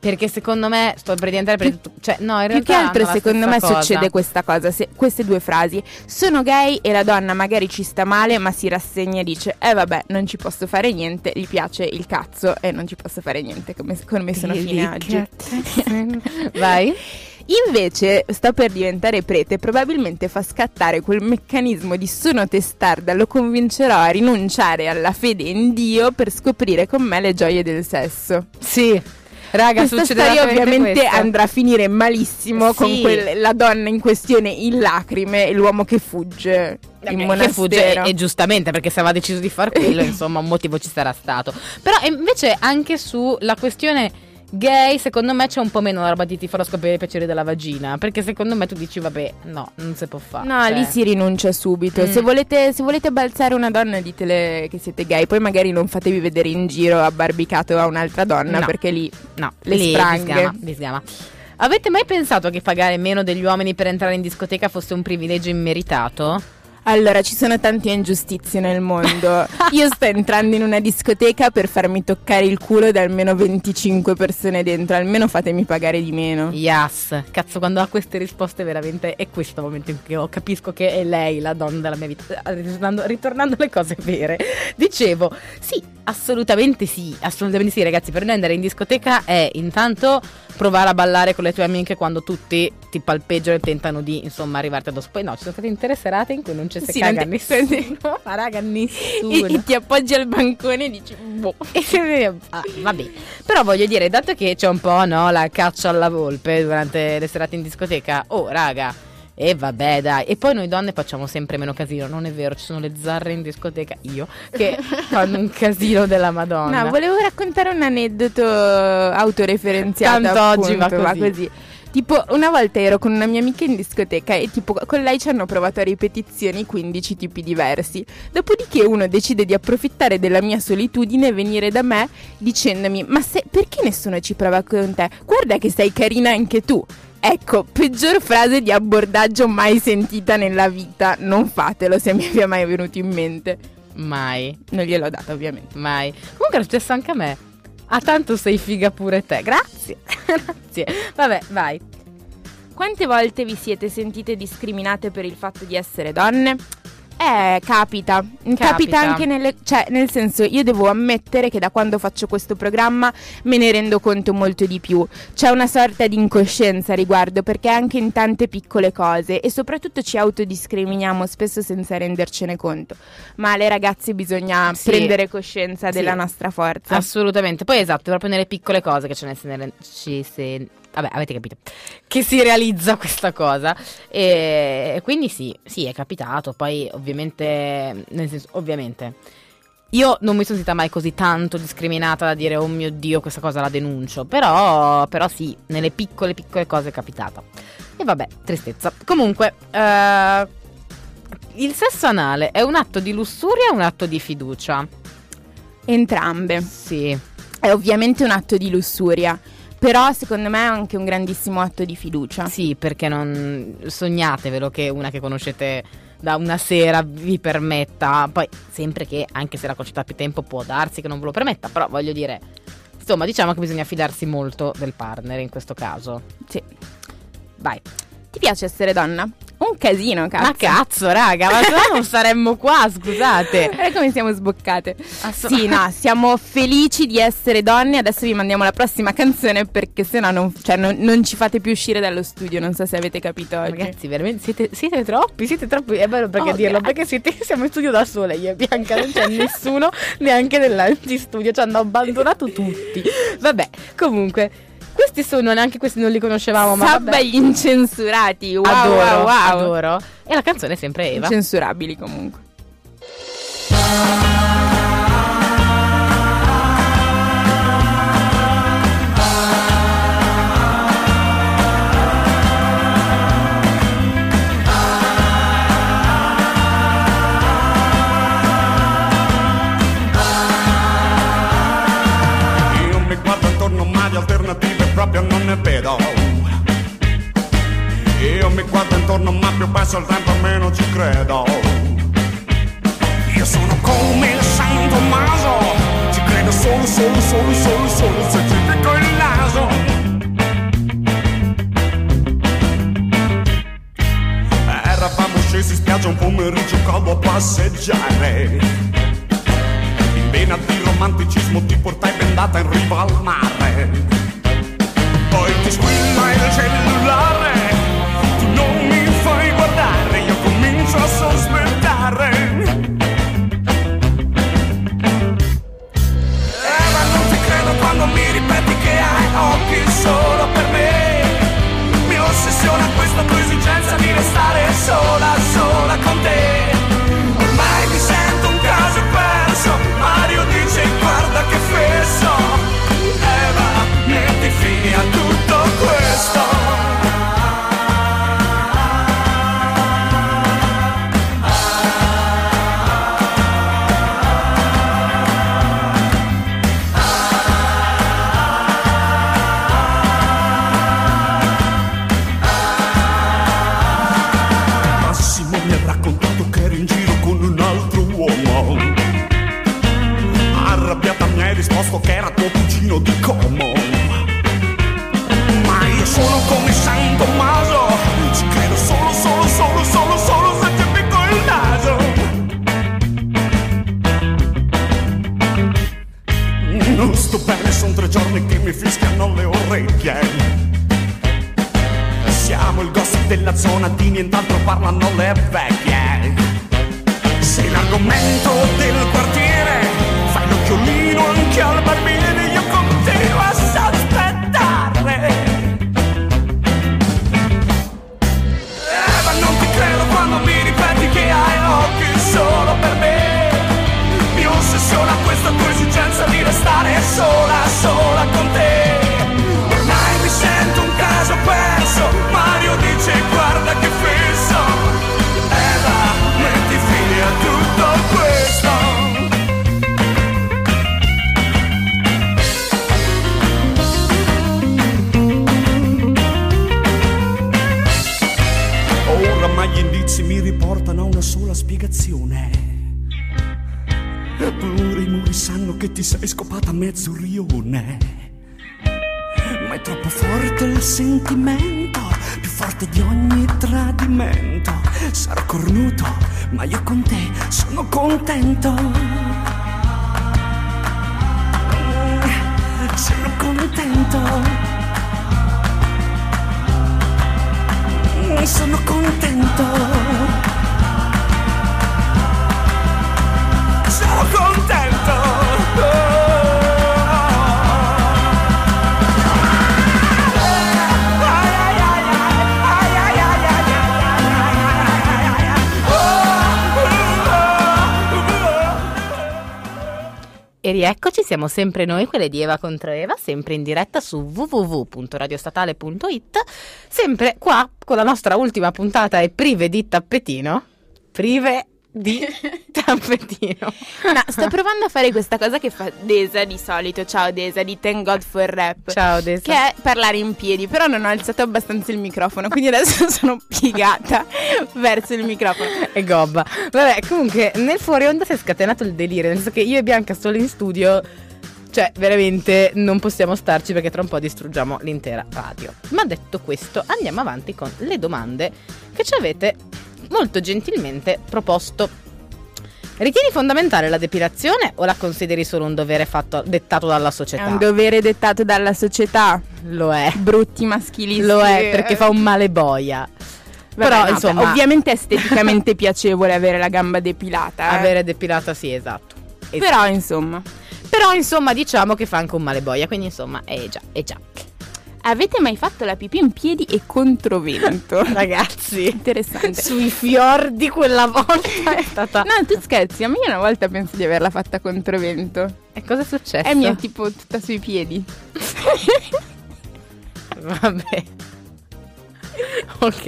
Speaker 1: Perché secondo me sto per diventare per cioè no, in
Speaker 2: Più che
Speaker 1: realtà
Speaker 2: altro secondo me
Speaker 1: cosa.
Speaker 2: succede questa cosa, se- queste due frasi. Sono gay e la donna magari ci sta male ma si rassegna e dice eh vabbè non ci posso fare niente, gli piace il cazzo e non ci posso fare niente come, come sono fine oggi.
Speaker 1: Vai.
Speaker 2: Invece sto per diventare prete probabilmente fa scattare quel meccanismo di sono testarda, lo convincerò a rinunciare alla fede in Dio per scoprire con me le gioie del sesso.
Speaker 1: Sì. Raga,
Speaker 2: Questa storia ovviamente
Speaker 1: questo.
Speaker 2: andrà a finire malissimo con
Speaker 1: Sì.
Speaker 2: quel- la donna in questione in lacrime e l'uomo che fugge
Speaker 1: che
Speaker 2: monastero.
Speaker 1: fugge e giustamente perché se aveva deciso di far quello insomma un motivo ci sarà stato però invece anche sulla questione gay secondo me c'è un po' meno la roba di ti farò scoprire i piaceri della vagina perché secondo me tu dici vabbè no non si può fare
Speaker 2: No,
Speaker 1: Cioè,
Speaker 2: lì si rinuncia subito.
Speaker 1: Mm.
Speaker 2: Se, volete, se volete balzare una donna, ditele che siete gay. Poi magari non fatevi vedere in giro abbarbicato a un'altra donna,
Speaker 1: No.
Speaker 2: perché lì
Speaker 1: no
Speaker 2: le
Speaker 1: lì
Speaker 2: spranghe.
Speaker 1: vi sgama, vi sgama. avete mai pensato che pagare meno degli uomini per entrare in discoteca fosse un privilegio immeritato?
Speaker 2: Allora, ci sono tante ingiustizie nel mondo. Io sto entrando in una discoteca per farmi toccare il culo da almeno 25 persone dentro. Almeno fatemi pagare di meno.
Speaker 1: Yes, cazzo, quando ha queste risposte veramente è questo il momento in cui io capisco che è lei la donna della mia vita. Eh, Ritornando, ritornando alle cose vere, dicevo, sì, assolutamente sì, assolutamente sì, ragazzi, per noi andare in discoteca è intanto provare a ballare con le tue amiche quando tutti ti palpeggiano e tentano di, insomma, arrivarti addosso. Poi no, ci sono state intere serate in cui non c'è se
Speaker 2: Sì,
Speaker 1: caga
Speaker 2: ti-
Speaker 1: nessuno, ma raga, nessuno.
Speaker 2: E, e ti appoggi al bancone e dici, boh.
Speaker 1: Ah, vabbè, però voglio dire, dato che c'è un po' no, la caccia alla volpe durante le serate in discoteca, oh raga, e vabbè dai, e poi noi donne facciamo sempre meno casino, non è vero, ci sono le zarre in discoteca, io, che fanno un casino della Madonna.
Speaker 2: No, volevo raccontare un aneddoto autoreferenziato.
Speaker 1: Tanto oggi va
Speaker 2: appunto,
Speaker 1: così.
Speaker 2: Tipo, una volta ero con una mia amica in discoteca e tipo con lei ci hanno provato a ripetizioni 15 tipi diversi. Dopodiché uno decide di approfittare della mia solitudine e venire da me dicendomi "Ma se, perché nessuno ci prova con te? Guarda che sei carina anche tu". Ecco, peggior frase di abbordaggio mai sentita nella vita. Non fatelo se mi è mai venuto in mente.
Speaker 1: Mai,
Speaker 2: Non gliel'ho data, ovviamente.
Speaker 1: mai. Comunque è successo anche a me. Ah, tanto sei figa pure te. Grazie. Grazie. Vabbè, vai.
Speaker 2: Quante volte vi siete sentite discriminate per il fatto di essere donne? Eh, capita. capita.
Speaker 1: Capita.
Speaker 2: anche nelle... Cioè, nel senso, io devo ammettere che da quando faccio questo programma me ne rendo conto molto di più. C'è una sorta di incoscienza a riguardo, perché anche in tante piccole cose e soprattutto ci autodiscriminiamo spesso senza rendercene conto. Ma alle ragazze bisogna
Speaker 1: Sì.
Speaker 2: prendere coscienza della
Speaker 1: Sì.
Speaker 2: nostra forza.
Speaker 1: Assolutamente. Poi esatto, proprio nelle piccole cose che ce ne, se ne ci se- Vabbè, avete capito. Che si realizza questa cosa. E, quindi sì, sì, è capitato. Poi ovviamente, nel senso, ovviamente. Io non mi sono sentita mai così tanto discriminata da dire oh mio dio questa cosa la denuncio, però, però sì, nelle piccole piccole cose è capitata. E vabbè, tristezza. Comunque, eh, il sesso anale è un atto di lussuria o un atto di fiducia?
Speaker 2: Entrambe.
Speaker 1: Sì.
Speaker 2: È ovviamente un atto di lussuria, però secondo me è anche un grandissimo atto di fiducia.
Speaker 1: Sì, perché non sognatevelo che una che conoscete da una sera vi permetta, poi sempre che anche se la conoscete da più tempo può darsi che non ve lo permetta, però voglio dire, insomma, diciamo che bisogna fidarsi molto del partner in questo caso.
Speaker 2: Sì.
Speaker 1: Vai.
Speaker 2: Ti piace essere donna? Un casino, cazzo.
Speaker 1: Ma cazzo, raga, ma se no non saremmo qua, scusate.
Speaker 2: Guarda come siamo sboccate.
Speaker 1: Asso-
Speaker 2: Sì, no, siamo felici di essere donne. Adesso vi mandiamo la prossima canzone perché sennò non, cioè, non, non ci fate più uscire dallo studio. Non so se avete capito oggi.
Speaker 1: Ragazzi, veramente siete, siete troppi, siete troppi. È bello perché
Speaker 2: Oh,
Speaker 1: dirlo,
Speaker 2: grazie.
Speaker 1: perché siete, siamo in studio da sole, io e Bianca, non c'è nessuno neanche nell'antistudio, ci hanno abbandonato tutti. Vabbè, comunque, questi sono, neanche questi non li conoscevamo, ma
Speaker 2: Sabba
Speaker 1: vabbè.
Speaker 2: gli incensurati. Wow,
Speaker 1: adoro,
Speaker 2: wow, wow.
Speaker 1: adoro. E la canzone è sempre Eva.
Speaker 2: Incensurabili comunque.
Speaker 5: Io mi guardo intorno ma più passa il tempo meno ci credo. Io sono come il San Tommaso Ci credo solo, solo, solo, solo, solo se ci picco il naso. Eravamo scesi in spiaggia un pomeriggio caldo a passeggiare. In vena di romanticismo ti portai bendata in riva al mare. Poi ti squilla il cellulare Mi ossessiona questa tua esigenza di restare sola, sola con te era tuo cugino di Como rione. ma è troppo forte il sentimento, più forte di ogni tradimento. Sarò cornuto, ma io con te sono contento. Sono contento. Sono contento.
Speaker 1: E rieccoci, siamo sempre noi, quelle di Eva contro Eva, sempre in diretta su www.radiostatale.it, sempre qua con la nostra ultima puntata e prive di tappetino. Prive di tappetino.
Speaker 2: No, sto provando a fare questa cosa che fa Desa di solito. Ciao Desa di Thank God for Rap.
Speaker 1: Ciao Desa.
Speaker 2: Che è parlare in piedi, però non ho alzato abbastanza il microfono, quindi adesso sono piegata verso il microfono.
Speaker 1: e gobba. Vabbè, comunque nel fuori onda si è scatenato il delirio, nel senso che io e Bianca solo in studio, cioè veramente non possiamo starci perché tra un po' distruggiamo l'intera radio. Ma detto questo, andiamo avanti con le domande che ci avete molto gentilmente proposto. Ritieni fondamentale la depilazione o la consideri solo un dovere fatto, dettato dalla
Speaker 2: È
Speaker 1: società?
Speaker 2: un dovere dettato dalla società.
Speaker 1: Lo è.
Speaker 2: Brutti maschilisti.
Speaker 1: Lo è perché fa un male boia.
Speaker 2: Vabbè,
Speaker 1: Però,
Speaker 2: no,
Speaker 1: insomma,
Speaker 2: ovviamente è esteticamente piacevole avere la gamba depilata. eh.
Speaker 1: avere depilata sì, esatto. Esatto.
Speaker 2: Però insomma,
Speaker 1: Però insomma diciamo che fa anche un male boia, quindi insomma, eh già, eh già.
Speaker 2: Avete mai fatto la pipì in piedi e controvento?
Speaker 1: Ragazzi,
Speaker 2: Interessante.
Speaker 1: sui fiordi quella volta è stata...
Speaker 2: No, tu scherzi, a me una volta penso di averla fatta controvento.
Speaker 1: E cosa è successo?
Speaker 2: È mia tipo tutta sui piedi.
Speaker 1: Vabbè. Ok.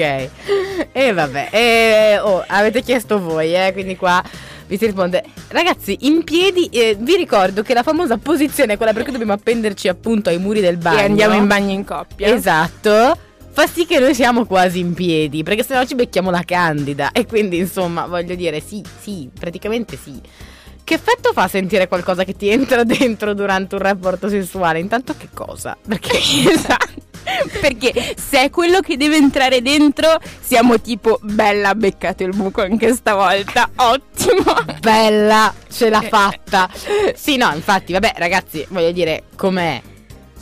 Speaker 1: E vabbè. E, oh, avete chiesto voi, eh, quindi qua vi si risponde. Ragazzi, in piedi eh, vi ricordo che la famosa posizione è quella per cui dobbiamo appenderci appunto ai muri del bagno.
Speaker 2: E andiamo in bagno in coppia.
Speaker 1: Esatto. Fa sì che noi siamo quasi in piedi, perché sennò ci becchiamo la candida. E quindi, insomma, voglio dire, sì, sì, praticamente sì. Che effetto fa sentire qualcosa che ti entra dentro durante un rapporto sessuale? Intanto che cosa? Perché
Speaker 2: Esatto. Perché se è quello che deve entrare dentro, siamo tipo bella, beccato il buco anche stavolta. Ottimo.
Speaker 1: bella, ce l'ha fatta. Sì, no, infatti, vabbè, ragazzi, voglio dire, com'è?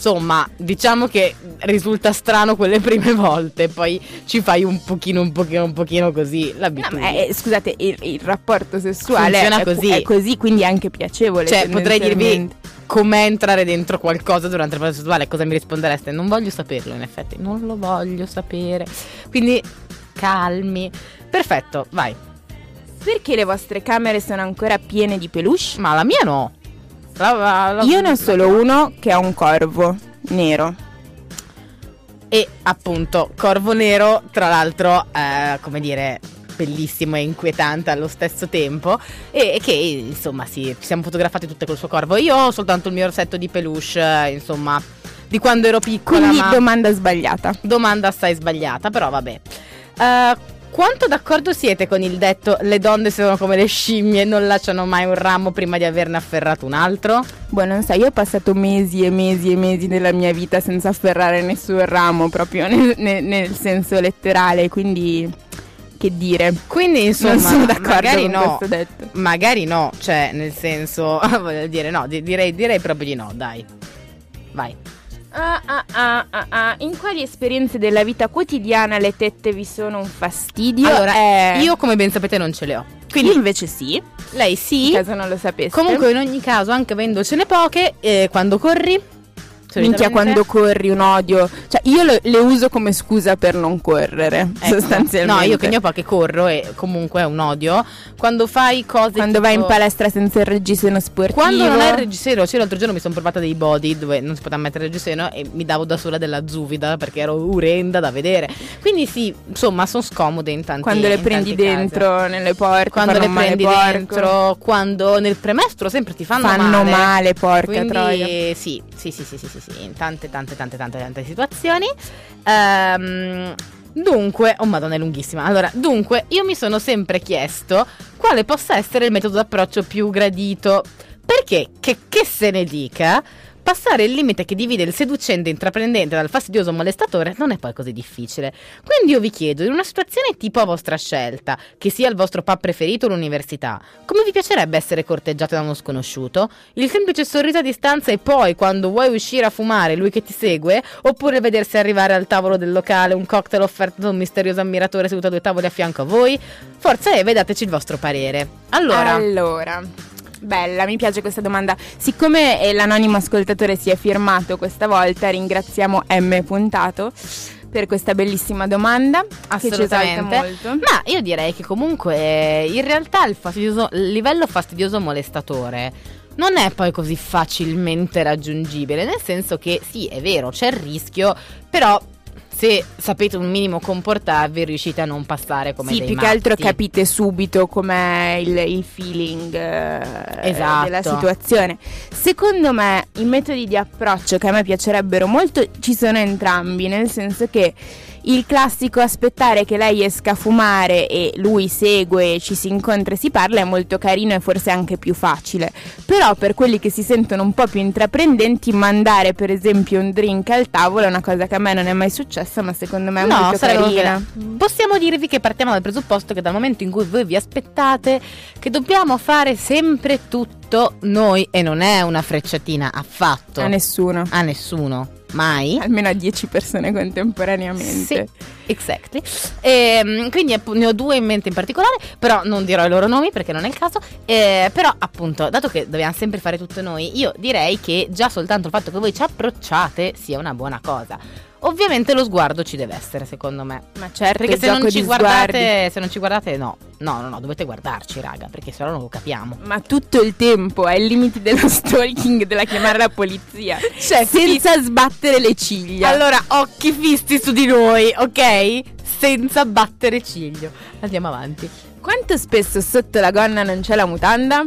Speaker 1: Insomma, diciamo che risulta strano quelle prime volte, poi ci fai un pochino, un pochino, un pochino così
Speaker 2: No,
Speaker 1: l'abitudine.
Speaker 2: ma eh, scusate, il, il rapporto sessuale
Speaker 1: Funziona
Speaker 2: è,
Speaker 1: così.
Speaker 2: è così, quindi è anche piacevole.
Speaker 1: Cioè, potrei dirvi com'è entrare dentro qualcosa durante il processo sessuale, cosa mi rispondereste? Non voglio saperlo, in effetti, non lo voglio sapere. Quindi, calmi. Perfetto, vai.
Speaker 2: Perché le vostre camere sono ancora piene di peluche?
Speaker 1: Ma la mia no. La- la- la-
Speaker 2: Io ne ho solo uno che ha un corvo nero.
Speaker 1: E appunto, Corvo Nero, tra l'altro, eh, come dire, bellissimo e inquietante allo stesso tempo. E che insomma, sì, ci siamo fotografati tutte col suo corvo. Io ho soltanto il mio orsetto di peluche, insomma, di quando ero piccola.
Speaker 2: Quindi
Speaker 1: ma
Speaker 2: domanda sbagliata.
Speaker 1: domanda assai sbagliata, però vabbè. Eh, quanto d'accordo siete con il detto le donne sono come le scimmie e non lasciano mai un ramo prima di averne afferrato un altro?
Speaker 2: Boh, non so, io ho passato mesi e mesi e mesi della mia vita senza afferrare nessun ramo, proprio nel, nel- nel senso letterale, quindi che dire.
Speaker 1: Quindi insomma,
Speaker 2: non sono d'accordo
Speaker 1: magari
Speaker 2: con
Speaker 1: no.
Speaker 2: questo detto.
Speaker 1: Magari no, cioè nel senso, voglio dire no, di- direi, direi proprio di no, dai. Vai.
Speaker 2: Ah, ah, ah, ah, ah. In quali esperienze della vita quotidiana le tette vi sono un fastidio?
Speaker 1: allora,
Speaker 2: Eh,
Speaker 1: io come ben sapete non ce le ho.
Speaker 2: Quindi invece sì,
Speaker 1: Lei
Speaker 2: in
Speaker 1: sì.
Speaker 2: caso non lo sapeste.
Speaker 1: Comunque in ogni caso, anche avendocene poche, eh, quando corri...
Speaker 2: Minchia
Speaker 1: solitamente-
Speaker 2: quando corri un odio. Cioè io lo- le uso come scusa per non correre,
Speaker 1: Ecco.
Speaker 2: sostanzialmente.
Speaker 1: No, io che ne ho poche corro e comunque è un odio. Quando fai cose
Speaker 2: Quando
Speaker 1: tipo-
Speaker 2: vai in palestra senza il reggiseno sportivo.
Speaker 1: Quando non hai il reggiseno, cioè l'altro giorno mi sono provata dei body dove non si poteva mettere il reggiseno e mi davo da sola della zuvida perché ero urenda da vedere. Quindi sì, insomma, sono scomode in tanti
Speaker 2: Quando le prendi
Speaker 1: tanti casi.
Speaker 2: dentro nelle porte,
Speaker 1: Quando le
Speaker 2: male,
Speaker 1: prendi
Speaker 2: porco.
Speaker 1: dentro, quando nel premestro sempre ti fanno,
Speaker 2: fanno male, porca
Speaker 1: Quindi
Speaker 2: troia.
Speaker 1: sì, sì, sì, sì, sì, sì, sì, in tante, tante, tante, tante, tante situazioni. Ehm, dunque, oh madonna è lunghissima. Allora, dunque, io mi sono sempre chiesto quale possa essere il metodo d'approccio più gradito. Perché, che, che se ne dica, passare il limite che divide il seducente intraprendente dal fastidioso molestatore non è poi così difficile. Quindi io vi chiedo, in una situazione tipo a vostra scelta, che sia il vostro pub preferito o l'università, come vi piacerebbe essere corteggiate da uno sconosciuto? Il semplice sorriso a distanza e poi, quando vuoi uscire a fumare, lui che ti segue? Oppure vedersi arrivare al tavolo del locale un cocktail offerto da un misterioso ammiratore seduto a due tavoli a fianco a voi? Forza Eve, dateci il vostro parere. Allora,
Speaker 2: Allora, bella, mi piace questa domanda. Siccome eh, l'anonimo ascoltatore si è firmato questa volta, ringraziamo M. Puntato per questa bellissima domanda
Speaker 1: Assolutamente. Ma io direi che comunque eh, in realtà il, fastidioso, il livello fastidioso molestatore non è poi così facilmente raggiungibile, nel senso che sì, è vero, c'è il rischio, però se sapete un minimo comportarvi riuscite a non passare come
Speaker 2: sì,
Speaker 1: dei
Speaker 2: più che altro
Speaker 1: matti.
Speaker 2: capite subito com'è il, il feeling eh,
Speaker 1: Esatto.
Speaker 2: della situazione. Secondo me i metodi di approccio che a me piacerebbero molto ci sono entrambi, nel senso che il classico aspettare che lei esca a fumare e lui segue, ci si incontra e si parla è molto carino e forse anche più facile. Però per quelli che si sentono un po' più intraprendenti, mandare per esempio un drink al tavolo è una cosa che a me non è mai successa, ma secondo me è
Speaker 1: No,
Speaker 2: molto carina.
Speaker 1: Possiamo dirvi che partiamo dal presupposto che dal momento in cui voi vi aspettate che dobbiamo fare sempre tutto noi e non è una frecciatina affatto
Speaker 2: A nessuno.
Speaker 1: a nessuno, mai.
Speaker 2: Almeno a 10 persone contemporaneamente.
Speaker 1: Sì, exactly. Ehm, quindi ne ho due in mente in particolare, però non dirò i loro nomi perché non è il caso. Eh, però appunto, dato che dobbiamo sempre fare tutto noi, io direi che già soltanto il fatto che voi ci approcciate sia una buona cosa. Ovviamente lo sguardo ci deve essere, secondo me.
Speaker 2: Ma certo,
Speaker 1: Perché
Speaker 2: il
Speaker 1: se non guardate, se non ci guardate, no. No, no, no, dovete guardarci, raga, perché se no non lo capiamo.
Speaker 2: Ma tutto il tempo, ai limiti dello stalking, della chiamare la polizia. Cioè, senza sbattere le ciglia.
Speaker 1: Allora, occhi fissi su di noi, ok? Senza battere ciglio. Andiamo avanti.
Speaker 2: quanto spesso sotto la gonna non c'è la mutanda?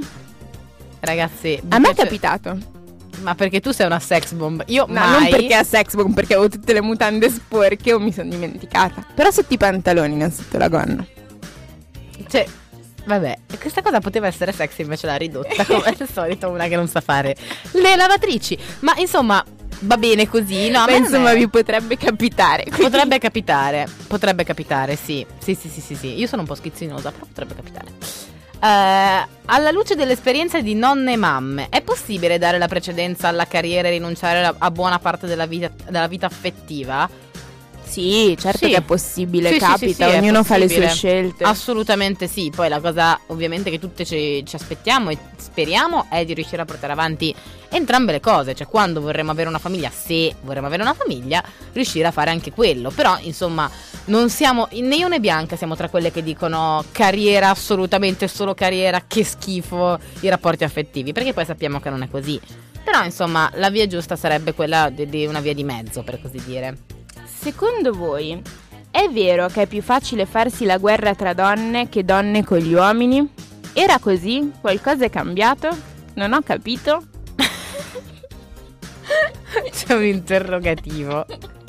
Speaker 1: Ragazzi,
Speaker 2: A me è capitato.
Speaker 1: Ma perché tu sei una sex bomb? Io
Speaker 2: No,
Speaker 1: mai.
Speaker 2: non perché a sex bomb, perché avevo tutte le mutande sporche o mi sono dimenticata. Però sotto i pantaloni, non sotto la gonna.
Speaker 1: Cioè, vabbè, questa cosa poteva essere sexy, invece l'ha ridotta come al solito una che non sa fare le lavatrici. Ma insomma, va bene così, no? non
Speaker 2: insomma,
Speaker 1: è-
Speaker 2: vi potrebbe capitare. quindi-
Speaker 1: Potrebbe capitare, potrebbe capitare, sì. Sì, sì, sì, sì, sì. Io sono un po' schizzinosa, però potrebbe capitare. Eh, alla luce dell'esperienza di nonne e mamme, è possibile dare la precedenza alla carriera e rinunciare a- buona parte della vita, della vita affettiva?
Speaker 2: Sì, certo
Speaker 1: Sì.
Speaker 2: che è possibile,
Speaker 1: Sì,
Speaker 2: capita,
Speaker 1: sì,
Speaker 2: ognuno fa le sue scelte.
Speaker 1: Assolutamente sì. Poi la cosa, ovviamente, che tutte ci, ci aspettiamo e speriamo è di riuscire a portare avanti entrambe le cose. Cioè, quando vorremmo avere una famiglia, se vorremmo avere una famiglia, riuscire a fare anche quello. Però, insomma, non siamo né io né Bianca siamo tra quelle che dicono carriera, assolutamente solo carriera, che schifo i rapporti affettivi. Perché poi sappiamo che non è così. Però, insomma, la via giusta sarebbe quella di, di una via di mezzo, per così dire.
Speaker 2: Secondo voi è vero che è più facile farsi la guerra tra donne che donne con gli uomini? Era così? Qualcosa è cambiato? Non ho capito.
Speaker 1: C'è un interrogativo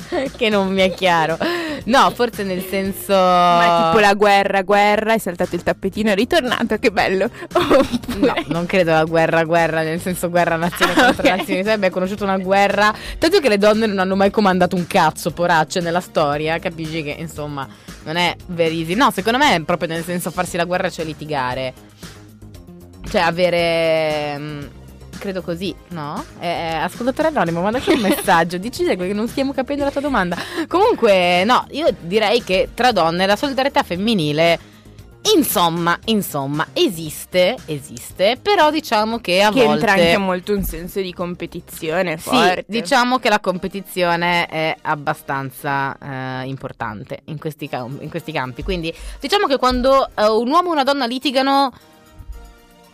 Speaker 1: che non mi è chiaro. No, forse nel senso.
Speaker 2: Ma tipo la guerra, guerra, è saltato il tappetino, è ritornato, che bello.
Speaker 1: No,
Speaker 2: Oppure...
Speaker 1: non credo alla guerra, guerra, nel senso guerra nazione
Speaker 2: Ah,
Speaker 1: contro
Speaker 2: ok.
Speaker 1: nazione. Sarebbe conosciuto una guerra. Tanto che le donne non hanno mai comandato un cazzo, poracce, nella storia. Capisci che, insomma, non è easy. No, secondo me è proprio nel senso farsi la guerra, cioè litigare. Cioè avere. Credo così, no? Eh, eh, ascoltatore anonimo, mandaci un messaggio, dici che non stiamo capendo la tua domanda. Comunque, no, io direi che tra donne la solidarietà femminile, insomma, insomma, esiste, esiste, però diciamo che a
Speaker 2: Che
Speaker 1: volte...
Speaker 2: entra anche molto un senso di competizione
Speaker 1: Sì,
Speaker 2: forte.
Speaker 1: diciamo che la competizione è abbastanza eh, importante in questi, in questi campi. Quindi diciamo che quando eh, un uomo e una donna litigano,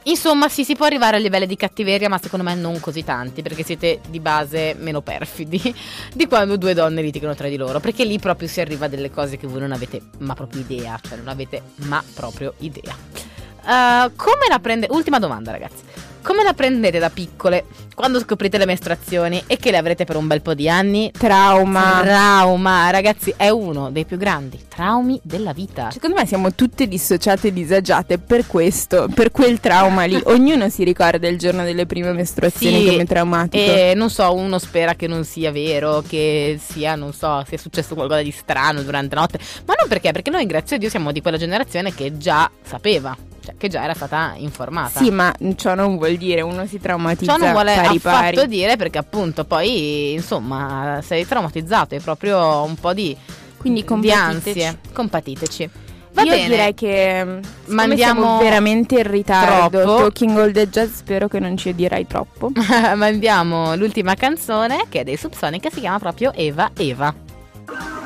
Speaker 1: insomma, sì, si può arrivare a livelli di cattiveria, ma secondo me non così tanti, perché siete di base meno perfidi di quando due donne litigano tra di loro, perché lì proprio si arriva a delle cose che voi non avete ma proprio idea, cioè non avete ma proprio idea. Eh, come la prende? Ultima domanda, ragazzi. Come la prendete da piccole quando scoprite le mestruazioni e che le avrete per un bel po' di anni?
Speaker 2: Trauma.
Speaker 1: Trauma, ragazzi, è uno dei più grandi traumi della vita.
Speaker 2: Secondo me siamo tutte dissociate e disagiate per questo, per quel trauma lì. Ognuno si ricorda il giorno delle prime mestruazioni
Speaker 1: Sì,
Speaker 2: come traumatico.
Speaker 1: E non so, uno spera che non sia vero, che sia, non so, sia successo qualcosa di strano durante la notte. Ma non perché, perché noi, grazie a Dio, siamo di quella generazione che già sapeva, cioè che già era stata informata.
Speaker 2: Sì, ma ciò non vuol dire uno si traumatizza
Speaker 1: Ciò non vuole
Speaker 2: pari
Speaker 1: affatto
Speaker 2: pari.
Speaker 1: dire perché appunto poi insomma sei traumatizzato, è proprio un po' di,
Speaker 2: Quindi
Speaker 1: di
Speaker 2: compatiteci.
Speaker 1: ansie. Compatiteci. Va
Speaker 2: Io
Speaker 1: bene.
Speaker 2: direi che
Speaker 1: Mandiamo
Speaker 2: siamo veramente in ritardo.
Speaker 1: troppo.
Speaker 2: Talking all the jazz, spero che non ci odierai troppo.
Speaker 1: Mandiamo l'ultima canzone che è dei Subsonic che si chiama proprio Eva Eva.
Speaker 5: Eva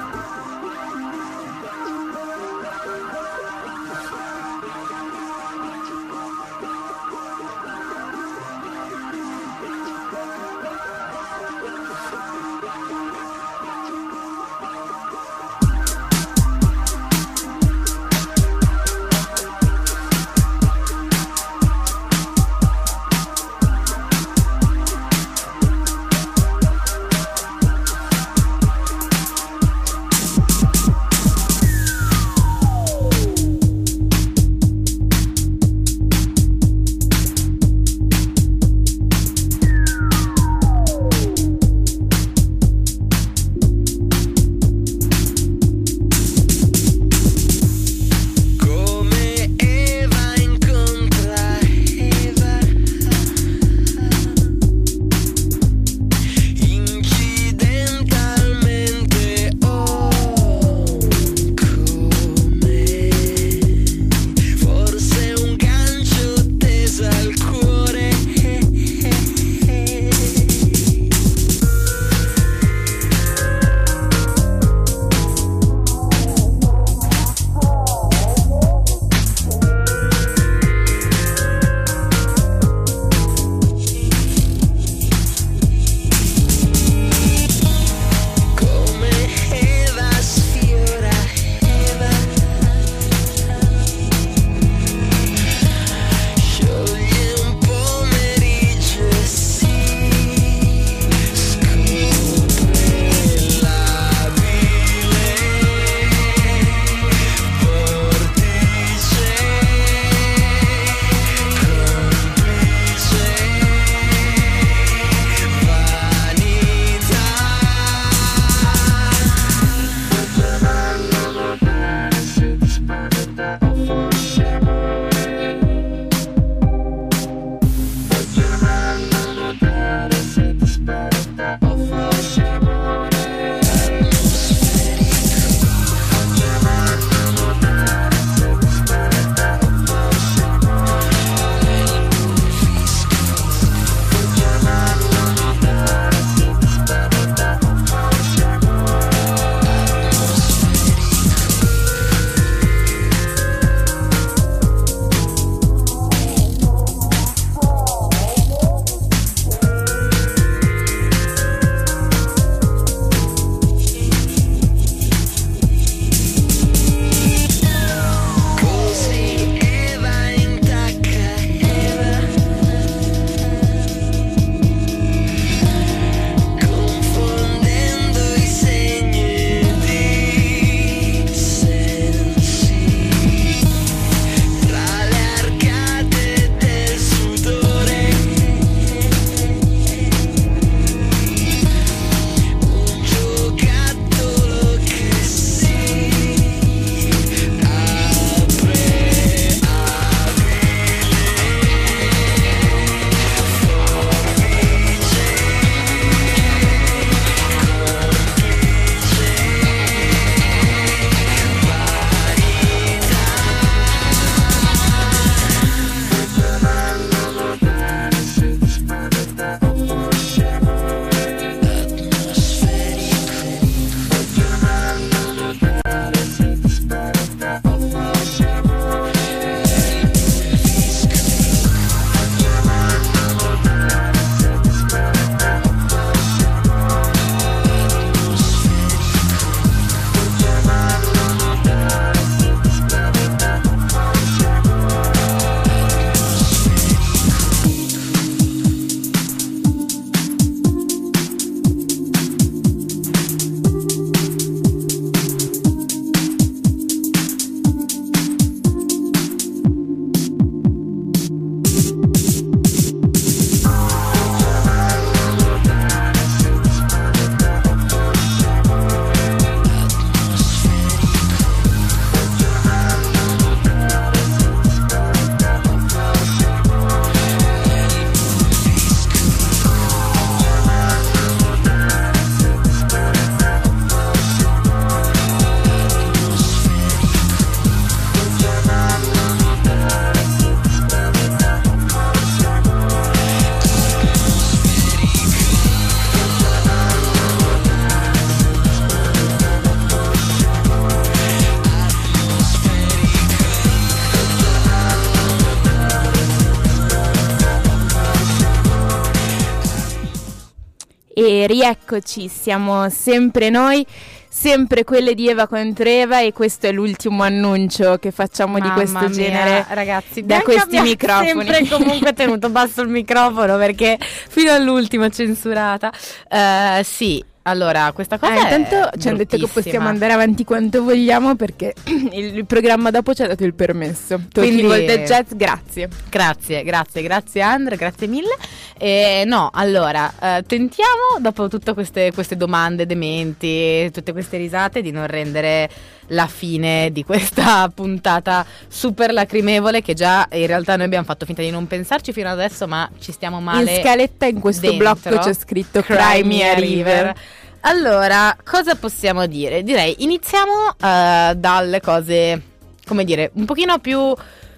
Speaker 2: E rieccoci, siamo sempre noi, sempre quelle di Eva contro Eva e questo è l'ultimo annuncio che facciamo di
Speaker 1: Mamma
Speaker 2: questo
Speaker 1: mia,
Speaker 2: genere
Speaker 1: ragazzi,
Speaker 2: da questi microfoni.
Speaker 1: sempre comunque tenuto basso il microfono perché fino all'ultimo censurata. Eh, sì, allora questa cosa è
Speaker 2: intanto ci hanno detto che possiamo andare avanti quanto vogliamo perché il, il programma dopo ci ha dato il permesso.
Speaker 1: Quindi-
Speaker 2: Quindi Volta Jazz, grazie.
Speaker 1: Grazie, grazie, grazie Andre, grazie mille. E no, allora, eh, tentiamo dopo tutte queste, queste domande dementi, tutte queste risate, di non rendere la fine di questa puntata super lacrimevole che già in realtà noi abbiamo fatto finta di non pensarci fino adesso, ma ci stiamo male.
Speaker 2: In scaletta in questo
Speaker 1: dentro.
Speaker 2: blocco c'è scritto
Speaker 1: Crimea
Speaker 2: Crimea River.
Speaker 1: Allora, cosa possiamo dire? Direi iniziamo eh, dalle cose, come dire, un pochino più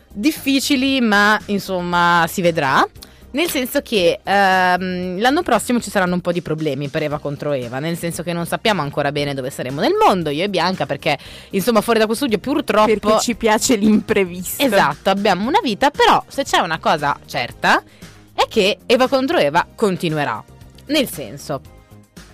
Speaker 1: difficili, ma insomma si vedrà. Nel senso che ehm, l'anno prossimo ci saranno un po' di problemi per Eva contro Eva, nel senso che non sappiamo ancora bene dove saremo nel mondo, io e Bianca, perché insomma fuori da questo studio purtroppo...
Speaker 2: Perché ci piace l'imprevisto.
Speaker 1: Esatto, abbiamo una vita, però se c'è una cosa certa è che Eva contro Eva continuerà. Nel senso,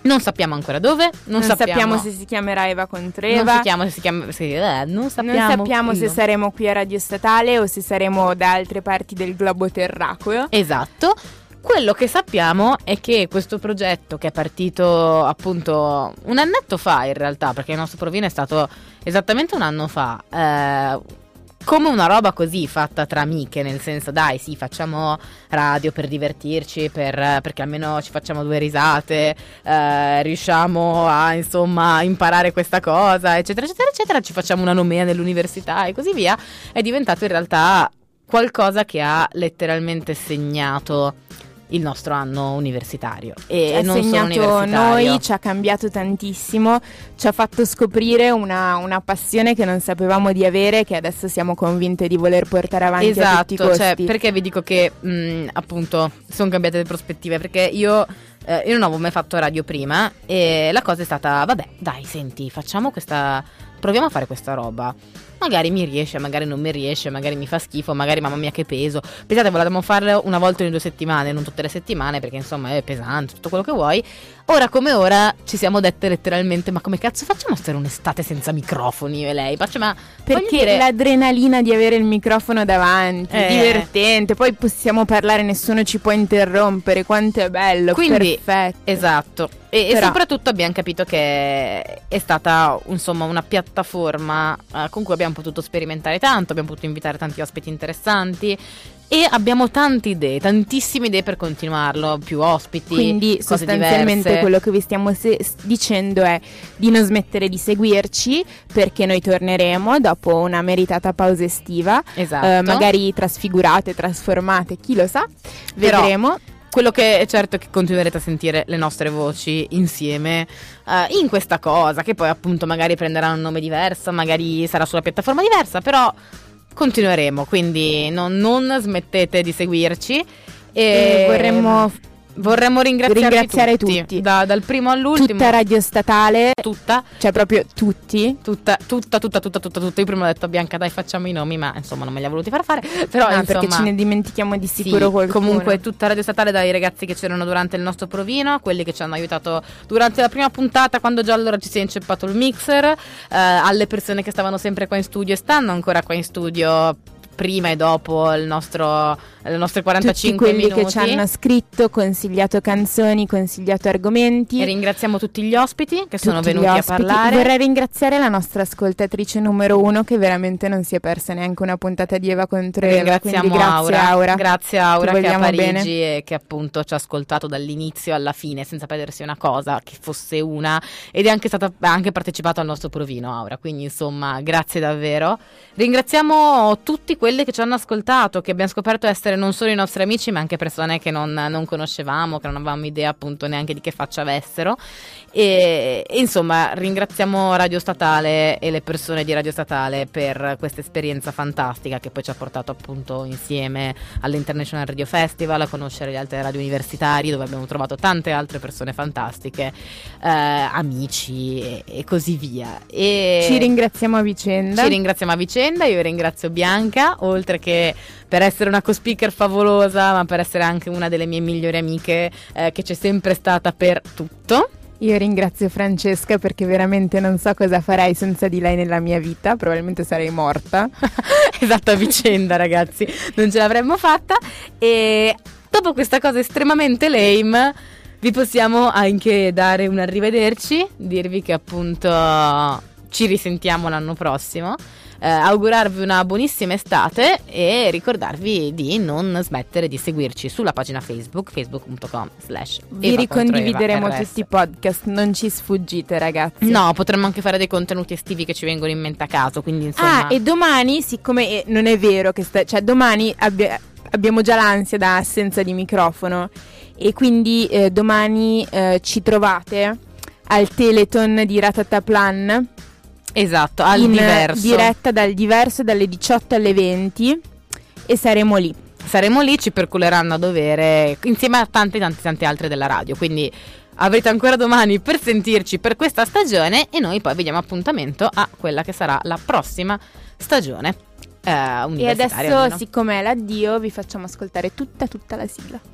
Speaker 1: non sappiamo ancora dove, non,
Speaker 2: Non, sappiamo, se si chiamerà Eva contro
Speaker 1: non
Speaker 2: Eva.
Speaker 1: sappiamo se si chiama se- eh, non sappiamo,
Speaker 2: Non sappiamo se saremo qui a Radio Statale o se saremo da altre parti del globo terracqueo.
Speaker 1: Esatto. Quello che sappiamo è che questo progetto che è partito appunto un annetto fa in realtà, perché il nostro provino è stato esattamente un anno fa, eh, come una roba così fatta tra amiche, nel senso dai sì facciamo radio per divertirci, per- perché almeno ci facciamo due risate, eh, riusciamo a insomma imparare questa cosa, eccetera, eccetera, eccetera, ci facciamo una nomea nell'università e così via, è diventato in realtà qualcosa che ha letteralmente segnato il nostro anno universitario e non solo
Speaker 2: noi, ci ha cambiato tantissimo, ci ha fatto scoprire una, una passione che non sapevamo di avere, che adesso siamo convinte di voler portare avanti
Speaker 1: Esatto, cioè, perché vi dico che mh, appunto sono cambiate le prospettive? Perché io, eh, io non avevo mai fatto radio prima e la cosa è stata, vabbè, dai, senti, facciamo questa, proviamo a fare questa roba. Magari mi riesce, magari non mi riesce, magari mi fa schifo, magari mamma mia che peso. Pensate, volevamo farlo una volta ogni due settimane, non tutte le settimane, perché insomma è pesante, tutto quello che vuoi. Ora come ora ci siamo dette letteralmente, ma come cazzo facciamo a stare un'estate senza microfoni io e lei? Faccio, ma
Speaker 2: Perché
Speaker 1: dire-
Speaker 2: l'adrenalina di avere il microfono davanti,
Speaker 1: Eh.
Speaker 2: divertente, poi possiamo parlare, nessuno ci può interrompere, quanto è bello,
Speaker 1: Quindi,
Speaker 2: perfetto.
Speaker 1: Esatto. E, e soprattutto abbiamo capito che è stata insomma una piattaforma eh, con cui abbiamo potuto sperimentare tanto, abbiamo potuto invitare tanti ospiti interessanti e abbiamo tante idee, tantissime idee per continuarlo, più ospiti,
Speaker 2: Quindi sostanzialmente
Speaker 1: diverse.
Speaker 2: quello che vi stiamo se- dicendo è di non smettere di seguirci perché noi torneremo dopo una meritata pausa estiva,
Speaker 1: Esatto.
Speaker 2: eh, magari trasfigurate, trasformate, chi lo sa,
Speaker 1: Però-
Speaker 2: vedremo.
Speaker 1: Quello che è certo è che continuerete a sentire le nostre voci insieme eh, in questa cosa, che poi appunto magari prenderà un nome diverso, magari sarà sulla piattaforma diversa, però continueremo, quindi non, non smettete di seguirci. E,
Speaker 2: E vorremmo
Speaker 1: vorremmo
Speaker 2: ringraziare
Speaker 1: tutti,
Speaker 2: tutti.
Speaker 1: da- dal primo all'ultimo.
Speaker 2: tutta Radio Statale,
Speaker 1: tutta,
Speaker 2: cioè proprio tutti.
Speaker 1: tutta, tutta, tutta, tutta, tutta, tutta. Io prima ho detto a Bianca dai facciamo i nomi, ma insomma non me li ha voluti far fare. Però
Speaker 2: Ah,
Speaker 1: insomma,
Speaker 2: perché ce ne dimentichiamo di sicuro
Speaker 1: sì,
Speaker 2: qualcuno.
Speaker 1: Comunque tutta Radio Statale dai ragazzi che c'erano durante il nostro provino, quelli che ci hanno aiutato durante la prima puntata quando già allora ci si è inceppato il mixer, eh, alle persone che stavano sempre qua in studio e stanno ancora qua in studio prima e dopo il nostro, le nostre 45
Speaker 2: tutti quelli
Speaker 1: minuti.
Speaker 2: che ci hanno scritto, consigliato canzoni, consigliato argomenti.
Speaker 1: E ringraziamo tutti gli ospiti che sono
Speaker 2: tutti gli
Speaker 1: venuti a parlare.
Speaker 2: Vorrei ringraziare la nostra ascoltatrice numero uno che veramente non si è persa neanche una puntata di Eva contro Eva.
Speaker 1: Ringraziamo
Speaker 2: quindi grazie
Speaker 1: Aura,
Speaker 2: Aura.
Speaker 1: grazie Aura che è a Parigi
Speaker 2: bene.
Speaker 1: e che appunto ci ha ascoltato dall'inizio alla fine senza perdersi una cosa, che fosse una ed è anche stata anche partecipato al nostro provino Aura, quindi insomma grazie davvero. Ringraziamo tutti quelli che ci hanno ascoltato, che abbiamo scoperto essere non solo i nostri amici ma anche persone che non, non conoscevamo, che non avevamo idea appunto neanche di che faccia avessero e, e, insomma ringraziamo Radio Statale e le persone di Radio Statale per questa esperienza fantastica che poi ci ha portato appunto insieme all'International Radio Festival a conoscere le altre radio universitarie dove abbiamo trovato tante altre persone fantastiche, eh, amici e, e così via. E
Speaker 2: Ci ringraziamo a vicenda.
Speaker 1: ci ringraziamo a vicenda, io ringrazio Bianca oltre che per essere una co-speaker favolosa, ma per essere anche una delle mie migliori amiche eh, che c'è sempre stata per tutto.
Speaker 6: Io ringrazio Francesca perché veramente non so cosa farei senza di lei nella mia vita, probabilmente sarei morta.
Speaker 1: Esatta vicenda, ragazzi, non ce l'avremmo fatta. E dopo questa cosa estremamente lame, vi possiamo anche dare un arrivederci, dirvi che appunto ci risentiamo l'anno prossimo. Eh, augurarvi una buonissima estate e ricordarvi di non smettere di seguirci sulla pagina Facebook, facebook.com slash
Speaker 6: Vi ricondivideremo tutti i podcast, non ci sfuggite ragazzi.
Speaker 1: No, potremmo anche fare dei contenuti estivi che ci vengono in mente a caso, quindi insomma...
Speaker 6: Ah, e domani, siccome eh, non è vero che sta, cioè domani abbia, abbiamo già l'ansia da assenza di microfono e quindi eh, domani eh, ci trovate al Teleton di Ratataplan
Speaker 1: Esatto, al
Speaker 6: in
Speaker 1: diverso.
Speaker 6: diretta dal diverso dalle 18 alle 20 e saremo lì.
Speaker 1: Saremo lì, ci perculeranno a dovere insieme a tante tante tante altre della radio, quindi avrete ancora domani per sentirci per questa stagione e noi poi vediamo appuntamento a quella che sarà la prossima stagione. Eh,
Speaker 6: e adesso, almeno. siccome è l'addio, vi facciamo ascoltare tutta tutta la sigla.